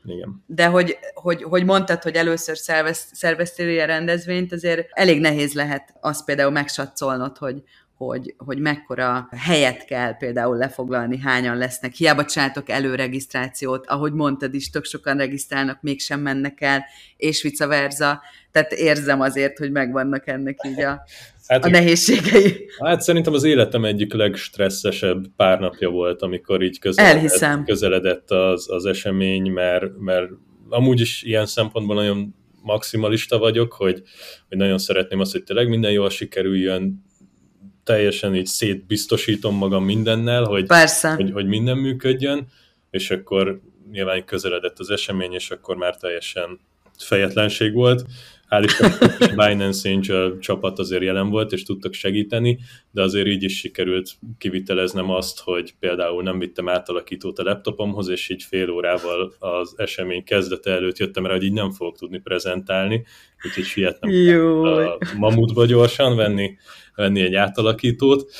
Igen. De hogy, hogy, hogy mondtad, hogy először szervez, szerveztél ilyen rendezvényt, azért elég nehéz lehet azt például megsatszolnod, hogy, hogy, hogy mekkora helyet kell például lefoglalni, hányan lesznek. Hiába csináltok előregisztrációt, ahogy mondtad is, tök sokan regisztrálnak, mégsem mennek el, és vice versa. Tehát érzem azért, hogy megvannak ennek így a hát, a nehézségei. Hát szerintem az életem egyik legstresszesebb pár napja volt, amikor így közeledett, közeledett az, az esemény, mert, mert amúgy is ilyen szempontból nagyon maximalista vagyok, hogy, hogy nagyon szeretném azt, hogy tényleg minden jól sikerüljön, teljesen így szétbiztosítom magam mindennel, hogy, Persze. hogy, hogy minden működjön, és akkor nyilván közeledett az esemény, és akkor már teljesen fejetlenség volt. Hál' Isten, Binance Angel csapat azért jelen volt, és tudtak segíteni, de azért így is sikerült kiviteleznem azt, hogy például nem vittem átalakítót a laptopomhoz, és így fél órával az esemény kezdete előtt jöttem rá, hogy így nem fogok tudni prezentálni, úgyhogy sietnem a mamutba gyorsan venni, venni egy átalakítót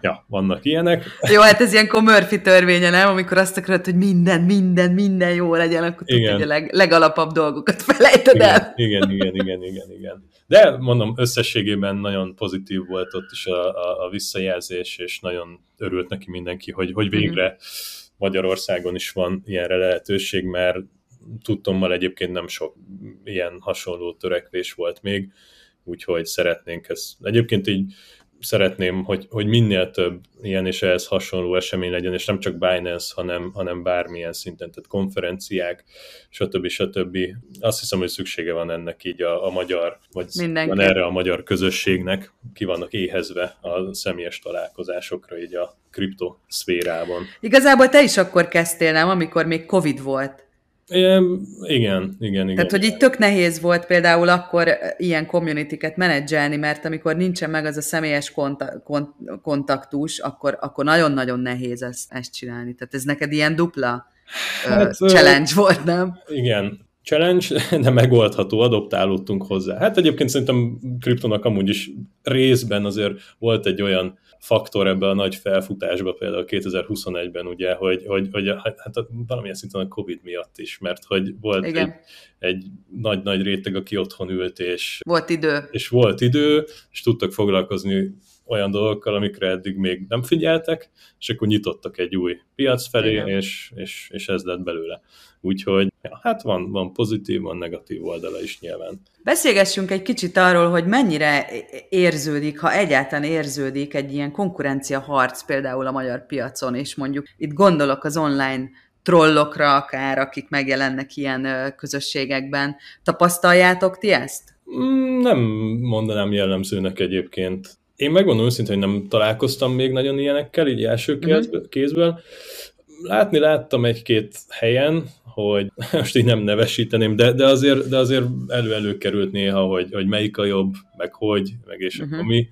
ja, vannak ilyenek. Jó, hát ez ilyenkor Murphy törvénye, nem? Amikor azt akarod, hogy minden, minden, minden jó legyen, akkor igen. tudod, a leg, legalapabb dolgokat felejted igen, el. Igen, igen, igen, igen, igen. De mondom, összességében nagyon pozitív volt ott is a, a, a visszajelzés, és nagyon örült neki mindenki, hogy, hogy végre mm-hmm. Magyarországon is van ilyenre lehetőség, mert tudtommal egyébként nem sok ilyen hasonló törekvés volt még, úgyhogy szeretnénk ezt. Egyébként így szeretném, hogy, hogy minél több ilyen és ehhez hasonló esemény legyen, és nem csak Binance, hanem, hanem bármilyen szinten, tehát konferenciák, stb. stb. Azt hiszem, hogy szüksége van ennek így a, a magyar, vagy Mindenki. van erre a magyar közösségnek, ki vannak éhezve a személyes találkozásokra így a kriptoszférában. Igazából te is akkor kezdtél, nem, amikor még Covid volt? Igen, igen, igen. Tehát, hogy így tök nehéz volt például akkor ilyen community-ket menedzselni, mert amikor nincsen meg az a személyes konta- kont- kontaktus, akkor, akkor nagyon-nagyon nehéz ezt, ezt csinálni. Tehát ez neked ilyen dupla hát, uh, challenge volt, nem? Igen, challenge, <laughs> de megoldható, adoptálódtunk hozzá. Hát egyébként szerintem kriptonak amúgy is részben azért volt egy olyan faktor ebbe a nagy felfutásba, például 2021-ben, ugye, hogy, hogy, hogy hát valamilyen szinten a Covid miatt is, mert hogy volt Igen. egy, egy nagy-nagy réteg, aki otthon ült, és volt idő. És volt idő, és tudtak foglalkozni olyan dolgokkal, amikre eddig még nem figyeltek, és akkor nyitottak egy új piac felé, és, és, és ez lett belőle. Úgyhogy ja, hát van, van pozitív, van negatív oldala is nyilván. Beszélgessünk egy kicsit arról, hogy mennyire érződik, ha egyáltalán érződik egy ilyen konkurencia harc például a magyar piacon, és mondjuk itt gondolok az online trollokra akár, akik megjelennek ilyen közösségekben. Tapasztaljátok ti ezt? Mm, nem mondanám jellemzőnek egyébként. Én megmondom őszintén, hogy nem találkoztam még nagyon ilyenekkel, így első uh-huh. kézből. Látni láttam egy-két helyen, hogy <laughs> most így nem nevesíteném, de, de, azért, de azért elő-elő került néha, hogy, hogy melyik a jobb, meg hogy, meg és uh-huh. akkor mi,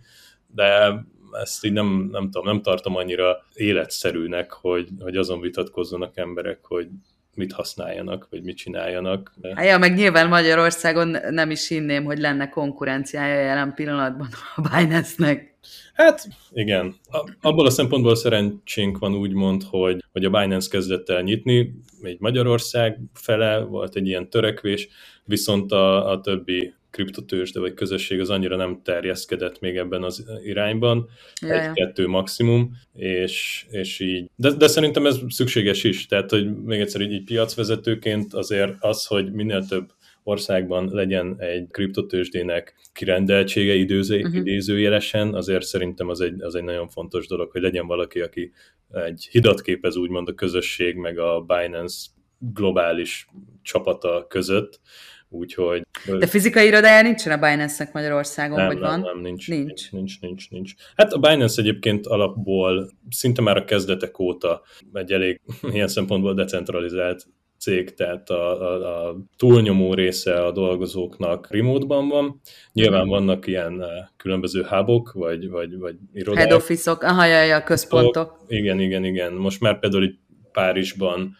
de ezt így nem, nem tudom, nem tartom annyira életszerűnek, hogy, hogy azon vitatkozzanak emberek, hogy mit használjanak, vagy mit csináljanak. De... Hát ja, meg nyilván Magyarországon nem is hinném, hogy lenne konkurenciája jelen pillanatban a Binance-nek. Hát igen, abból a szempontból szerencsénk van úgymond, hogy, hogy a Binance kezdett el nyitni, egy Magyarország fele volt egy ilyen törekvés, viszont a, a többi kriptotősde vagy közösség az annyira nem terjeszkedett még ebben az irányban, egy-kettő maximum, és, és így, de, de szerintem ez szükséges is, tehát hogy még egyszer így, így piacvezetőként azért az, hogy minél több országban legyen egy kriptotősdének kirendeltsége időző, uh-huh. idézőjelesen, azért szerintem az egy, az egy nagyon fontos dolog, hogy legyen valaki, aki egy hidat képez úgymond a közösség, meg a Binance globális csapata között, úgyhogy... De fizikai irodája nincsen a Binance-nek Magyarországon, nem, vagy nem, van? Nem, nincs, nincs. nincs. Nincs, nincs, nincs. Hát a Binance egyébként alapból szinte már a kezdetek óta egy elég <laughs> ilyen szempontból decentralizált cég, tehát a, a, a túlnyomó része a dolgozóknak remote-ban van. Nyilván mm. vannak ilyen eh, különböző hubok, vagy, vagy, vagy irodák. Head office-ok, aha, jaj, a központok. Igen, igen, igen. Most már például itt Párizsban,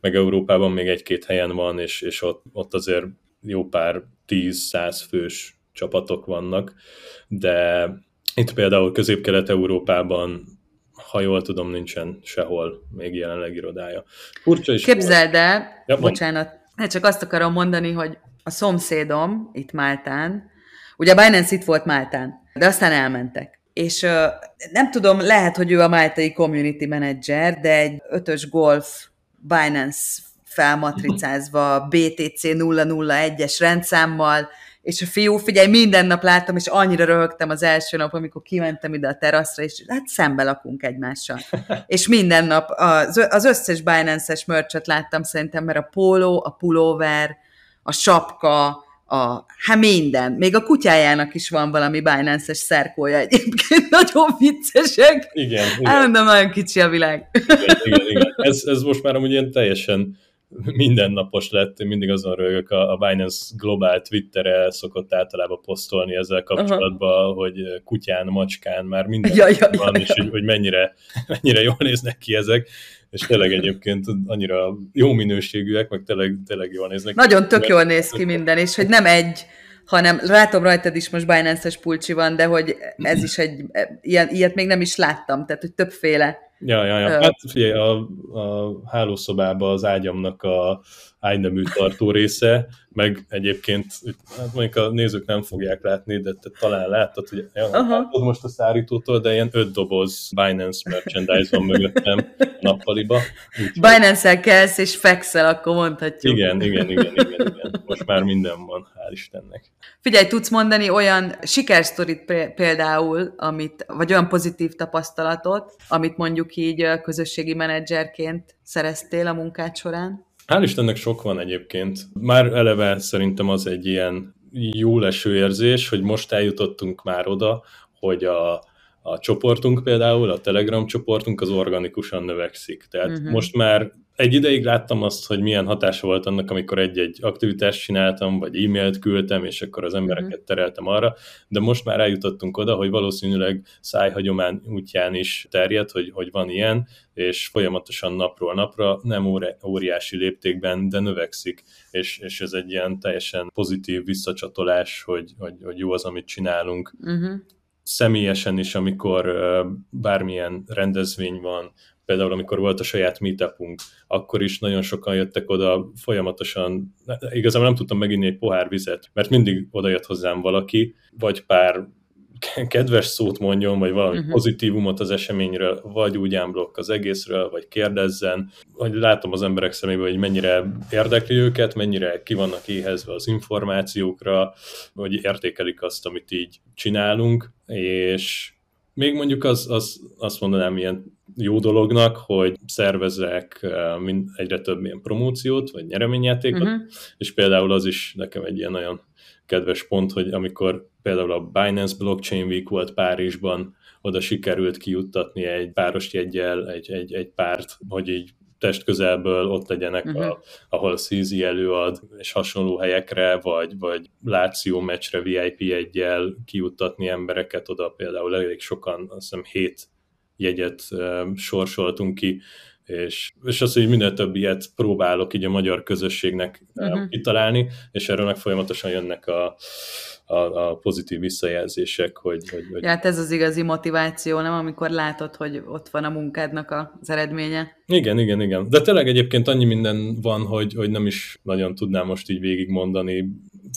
meg Európában még egy-két helyen van, és, és ott, ott azért jó pár 10-100 fős csapatok vannak, de itt például Közép-Kelet-Európában ha jól tudom, nincsen sehol még jelenleg irodája. Furcsa is Képzeld el, ja, bocsánat, hát csak azt akarom mondani, hogy a szomszédom itt Máltán, ugye a Binance itt volt Máltán, de aztán elmentek. És uh, nem tudom, lehet, hogy ő a máltai community manager, de egy ötös golf Binance felmatricázva BTC 001-es rendszámmal, és a fiú, figyelj, minden nap láttam, és annyira röhögtem az első nap, amikor kimentem ide a teraszra, és hát szembe lakunk egymással. <laughs> és minden nap az, az összes Binance-es merchet láttam szerintem, mert a póló, a pulóver, a sapka, a, hát minden. Még a kutyájának is van valami Binance-es szerkója egyébként, <laughs> nagyon viccesek. Igen. igen. Elmondom, nagyon kicsi a világ. Igen, igen, igen. Ez, ez most már amúgy ilyen teljesen mindennapos lett, én mindig azon rögök, a, a Binance Global Twitterre szokott általában posztolni ezzel kapcsolatban, Aha. hogy kutyán, macskán már minden ja, ja, van, ja, és ja. Hogy, hogy mennyire, mennyire jól néznek ki ezek, és tényleg egyébként annyira jó minőségűek, meg tényleg, tényleg jól néznek ki. Nagyon tök jól néz ki minden, és hogy nem egy, hanem látom rajtad is most Binance-es pulcsi van, de hogy ez is egy, ilyen, ilyet még nem is láttam, tehát hogy többféle Ja, ja, ja. Hát figyelj, a, a hálószobában az ágyamnak a ágynemű tartó része, meg egyébként, hát mondjuk a nézők nem fogják látni, de te talán láttad, hogy uh-huh. most a szárítótól, de ilyen öt doboz Binance merchandise van mögöttem nappaliba. Binance-el kelsz és fekszel, akkor mondhatjuk. Igen, igen, igen, igen, igen. Most már minden van, hál' Istennek. Figyelj, tudsz mondani olyan sikersztorit például, amit, vagy olyan pozitív tapasztalatot, amit mondjuk így közösségi menedzserként szereztél a munkád során? Hál' Istennek sok van egyébként. Már eleve szerintem az egy ilyen jó leső érzés, hogy most eljutottunk már oda, hogy a, a csoportunk például, a Telegram csoportunk az organikusan növekszik. Tehát uh-huh. most már egy ideig láttam azt, hogy milyen hatása volt annak, amikor egy-egy aktivitást csináltam, vagy e-mailt küldtem, és akkor az embereket mhm. tereltem arra, de most már eljutottunk oda, hogy valószínűleg szájhagyomány útján is terjed, hogy, hogy van ilyen, és folyamatosan napról napra, nem óriási léptékben, de növekszik, és, és ez egy ilyen teljesen pozitív visszacsatolás, hogy, hogy, hogy jó az, amit csinálunk. Uh-huh személyesen is, amikor bármilyen rendezvény van, például amikor volt a saját meetupunk, akkor is nagyon sokan jöttek oda folyamatosan, igazából nem tudtam meginni egy pohár vizet, mert mindig oda jött hozzám valaki, vagy pár kedves szót mondjon, vagy valami uh-huh. pozitívumot az eseményről, vagy úgy ámblokk az egészről, vagy kérdezzen, hogy látom az emberek szemében, hogy mennyire érdekli őket, mennyire ki vannak éhezve az információkra, hogy értékelik azt, amit így csinálunk, és még mondjuk az, az, azt mondanám ilyen jó dolognak, hogy szervezek egyre több ilyen promóciót, vagy nyereményjátékot, uh-huh. és például az is nekem egy ilyen nagyon kedves pont, hogy amikor például a Binance Blockchain Week volt Párizsban, oda sikerült kijuttatni egy páros jegyel egy, egy, egy párt, hogy így test közelből ott legyenek, uh-huh. a, ahol Szízi előad, és hasonló helyekre, vagy, vagy Láció meccsre VIP egyel kijuttatni embereket oda, például elég sokan, azt hiszem hét jegyet sorsoltunk ki, és, és az, hogy minél több ilyet próbálok így a magyar közösségnek uh-huh. kitalálni, és erről meg folyamatosan jönnek a, a, a pozitív visszajelzések, hogy, hogy, hogy... Ja, hát ez az igazi motiváció, nem? Amikor látod, hogy ott van a munkádnak az eredménye. Igen, igen, igen. De tényleg egyébként annyi minden van, hogy, hogy nem is nagyon tudnám most így végigmondani.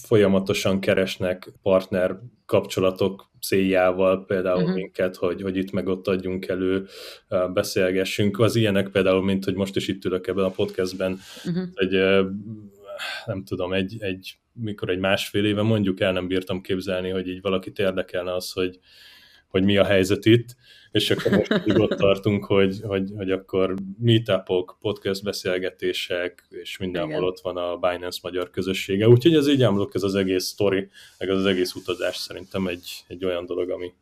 Folyamatosan keresnek partner kapcsolatok céljával például uh-huh. minket, hogy, hogy itt meg ott adjunk elő, beszélgessünk. Az ilyenek például, mint hogy most is itt ülök ebben a podcastben, uh-huh. egy nem tudom, egy, egy, mikor egy másfél éve mondjuk el nem bírtam képzelni, hogy így valakit érdekelne az, hogy, hogy mi a helyzet itt, és akkor most így ott tartunk, hogy, hogy, hogy akkor meetupok, podcast beszélgetések, és mindenhol Igen. ott van a Binance magyar közössége. Úgyhogy ez így ámlok, ez az egész sztori, meg az, az egész utazás szerintem egy, egy olyan dolog, ami,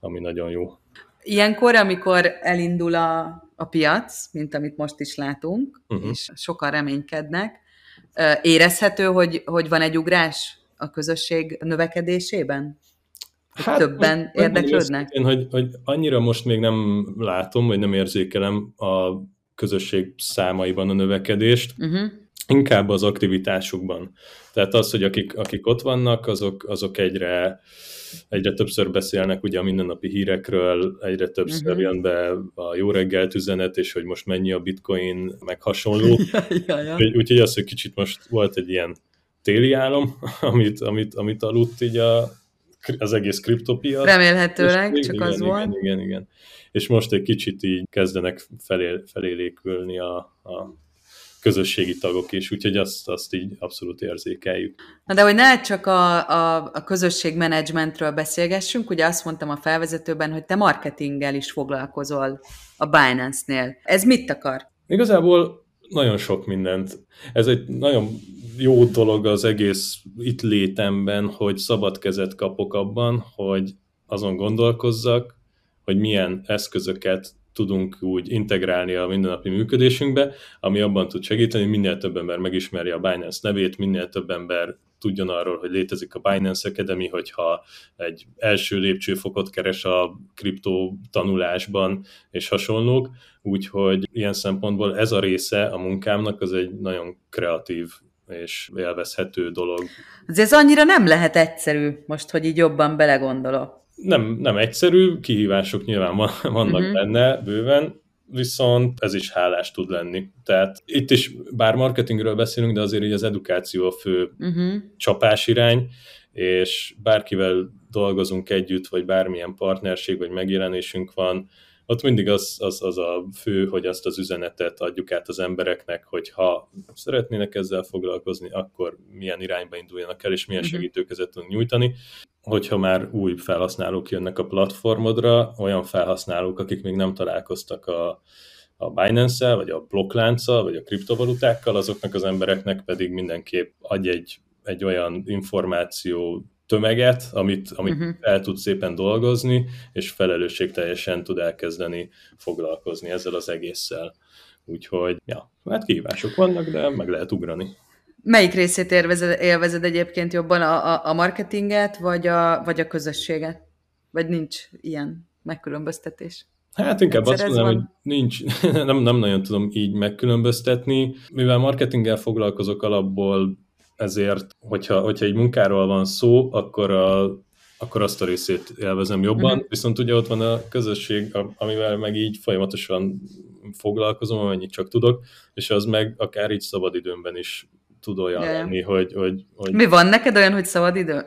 ami nagyon jó. Ilyenkor, amikor elindul a, a piac, mint amit most is látunk, uh-huh. és sokan reménykednek, érezhető, hogy, hogy van egy ugrás a közösség növekedésében? Hát, többen hogy, érdeklődnek? Én, hogy, hogy annyira most még nem látom, vagy nem érzékelem a közösség számaiban a növekedést, uh-huh. inkább az aktivitásukban. Tehát az, hogy akik, akik ott vannak, azok, azok egyre, egyre többször beszélnek ugye a mindennapi hírekről, egyre többször uh-huh. jön be a jó reggelt üzenet, és hogy most mennyi a bitcoin, meg hasonló. <laughs> ja, ja, ja. Úgyhogy az, hogy kicsit most volt egy ilyen téli álom, <laughs> amit, amit, amit aludt így a, az egész kriptopiac. Remélhetőleg, és, csak igen, az igen, volt. Igen, igen, igen. És most egy kicsit így kezdenek felé, felélékülni a, a közösségi tagok is, úgyhogy azt, azt így abszolút érzékeljük. Na de hogy ne csak a, a, a közösségmenedzsmentről beszélgessünk, ugye azt mondtam a felvezetőben, hogy te marketinggel is foglalkozol a Binance-nél. Ez mit akar? Igazából nagyon sok mindent. Ez egy nagyon jó dolog az egész itt létemben, hogy szabad kezet kapok abban, hogy azon gondolkozzak, hogy milyen eszközöket tudunk úgy integrálni a mindennapi működésünkbe, ami abban tud segíteni, hogy minél több ember megismerje a Binance nevét, minél több ember tudjon arról, hogy létezik a Binance Academy, hogyha egy első lépcsőfokot keres a kriptó tanulásban és hasonlók, úgyhogy ilyen szempontból ez a része a munkámnak az egy nagyon kreatív és élvezhető dolog. Ez annyira nem lehet egyszerű, most, hogy így jobban belegondolok nem, nem egyszerű, kihívások nyilván <laughs> vannak uh-huh. benne bőven, viszont ez is hálás tud lenni. Tehát itt is, bár marketingről beszélünk, de azért így az edukáció a fő uh-huh. csapásirány, és bárkivel dolgozunk együtt, vagy bármilyen partnerség, vagy megjelenésünk van, ott mindig az, az, az a fő, hogy azt az üzenetet adjuk át az embereknek, hogy ha szeretnének ezzel foglalkozni, akkor milyen irányba induljanak el, és milyen uh-huh. segítőkezet tudunk nyújtani hogyha már új felhasználók jönnek a platformodra, olyan felhasználók, akik még nem találkoztak a, a Binance-el, vagy a blokklánccal, vagy a kriptovalutákkal, azoknak az embereknek pedig mindenképp adj egy, egy olyan információ tömeget, amit, amit uh-huh. el tud szépen dolgozni, és felelősségteljesen tud elkezdeni foglalkozni ezzel az egésszel. Úgyhogy, ja, hát kihívások vannak, de meg lehet ugrani. Melyik részét élvezed, élvezed egyébként jobban, a, a, a marketinget, vagy a, vagy a közösséget? Vagy nincs ilyen megkülönböztetés? Hát inkább Egyszer azt mondom, hogy nincs, <laughs> nem, nem nagyon tudom így megkülönböztetni. Mivel marketinggel foglalkozok alapból, ezért, hogyha, hogyha egy munkáról van szó, akkor, a, akkor azt a részét élvezem jobban, uh-huh. viszont ugye ott van a közösség, amivel meg így folyamatosan foglalkozom, amennyit csak tudok, és az meg akár így szabadidőmben is tud olyan yeah. lenni, hogy, hogy, hogy... Mi van neked olyan, hogy szabad idő? <laughs>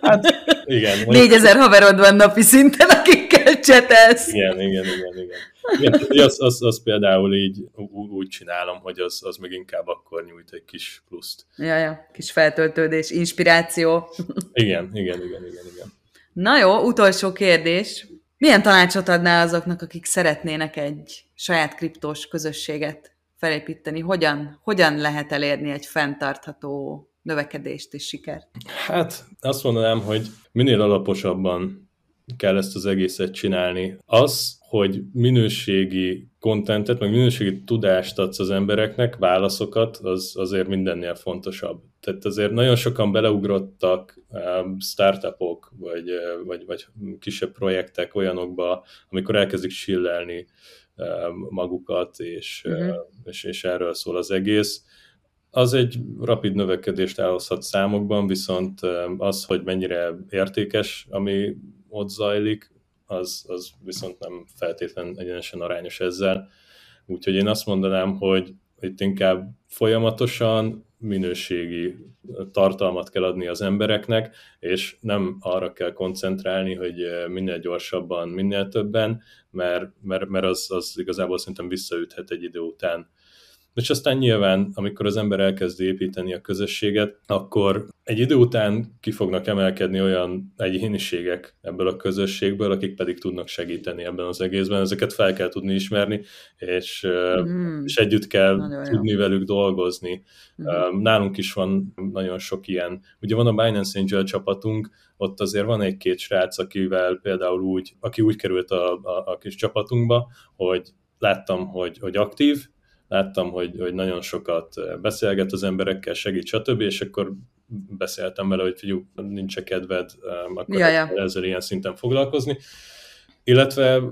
Hát, igen. 4000 haverod van napi szinten, akikkel csetelsz. Igen, igen, igen, igen. Igen az, az, az, például így úgy csinálom, hogy az, az meg inkább akkor nyújt egy kis pluszt. Ja, ja, kis feltöltődés, inspiráció. Igen, igen, igen, igen, igen. Na jó, utolsó kérdés. Milyen tanácsot adnál azoknak, akik szeretnének egy saját kriptós közösséget felépíteni? Hogyan, hogyan lehet elérni egy fenntartható növekedést és sikert? Hát azt mondanám, hogy minél alaposabban kell ezt az egészet csinálni. Az, hogy minőségi kontentet, meg minőségi tudást adsz az embereknek, válaszokat, az azért mindennél fontosabb. Tehát azért nagyon sokan beleugrottak um, startupok, vagy, vagy, vagy kisebb projektek olyanokba, amikor elkezdik sillelni magukat, és, uh-huh. és, és erről szól az egész. Az egy rapid növekedést elhozhat számokban, viszont az, hogy mennyire értékes, ami ott zajlik, az, az viszont nem feltétlen egyenesen arányos ezzel. Úgyhogy én azt mondanám, hogy itt inkább folyamatosan minőségi tartalmat kell adni az embereknek, és nem arra kell koncentrálni, hogy minél gyorsabban, minél többen, mert, mert, mert az, az igazából szerintem visszaüthet egy idő után és aztán nyilván, amikor az ember elkezd építeni a közösséget, akkor egy idő után ki fognak emelkedni olyan egyéniségek ebből a közösségből, akik pedig tudnak segíteni ebben az egészben. Ezeket fel kell tudni ismerni, és, mm. és együtt kell nagyon tudni jó. velük dolgozni. Mm. Nálunk is van nagyon sok ilyen. Ugye van a Binance Angel csapatunk, ott azért van egy-két srác, akivel például úgy, aki úgy került a, a, a kis csapatunkba, hogy láttam, hogy, hogy aktív, láttam, hogy, hogy nagyon sokat beszélget az emberekkel, segít, stb., és akkor beszéltem vele, hogy figyelj, nincs kedved, akkor ja, ja. ezzel ilyen szinten foglalkozni. Illetve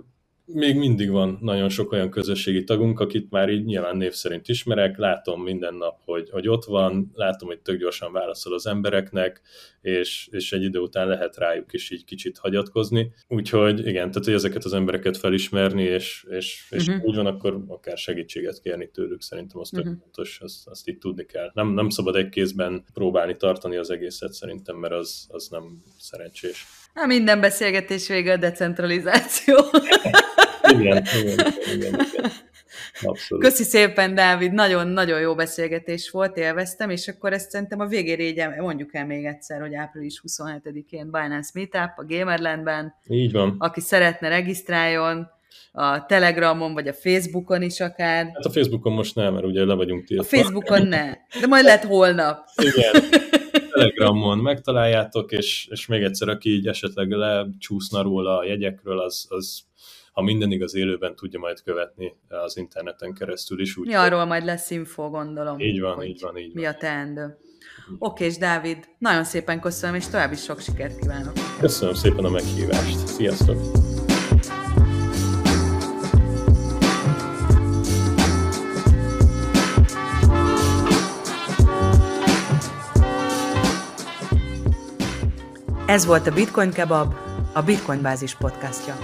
még mindig van nagyon sok olyan közösségi tagunk, akit már így nyilván név szerint ismerek, látom minden nap, hogy, hogy ott van, látom, hogy tök gyorsan válaszol az embereknek, és, és egy idő után lehet rájuk is így kicsit hagyatkozni. Úgyhogy igen, tehát hogy ezeket az embereket felismerni, és, és, és uh-huh. úgy van, akkor akár segítséget kérni tőlük, szerintem az uh-huh. fontos, azt, azt így tudni kell. Nem, nem szabad egy kézben próbálni tartani az egészet szerintem, mert az, az nem szerencsés. Na, minden beszélgetés vége a decentralizáció. <laughs> igen, igen, igen, igen. Abszolút. Köszi szépen, Dávid, nagyon-nagyon jó beszélgetés volt, élveztem, és akkor ezt szerintem a végére így mondjuk el még egyszer, hogy április 27-én Binance Meetup a Gamerlandben. Így van. Aki szeretne, regisztráljon a Telegramon, vagy a Facebookon is akár. Hát a Facebookon most nem, mert ugye le vagyunk tiltva. A Facebookon ne, de majd lehet holnap. Igen. <laughs> Telegramon megtaláljátok, és, és még egyszer, aki így esetleg lecsúszna róla a jegyekről, az, az ha minden igaz élőben tudja majd követni az interneten keresztül is. Úgy, mi arról majd lesz info, gondolom. Így van, így van, így van. Mi a teendő. Oké, és Dávid, nagyon szépen köszönöm, és további sok sikert kívánok. Köszönöm szépen a meghívást. Sziasztok! Ez volt a Bitcoin Kebab, a Bitcoin Bázis podcastja.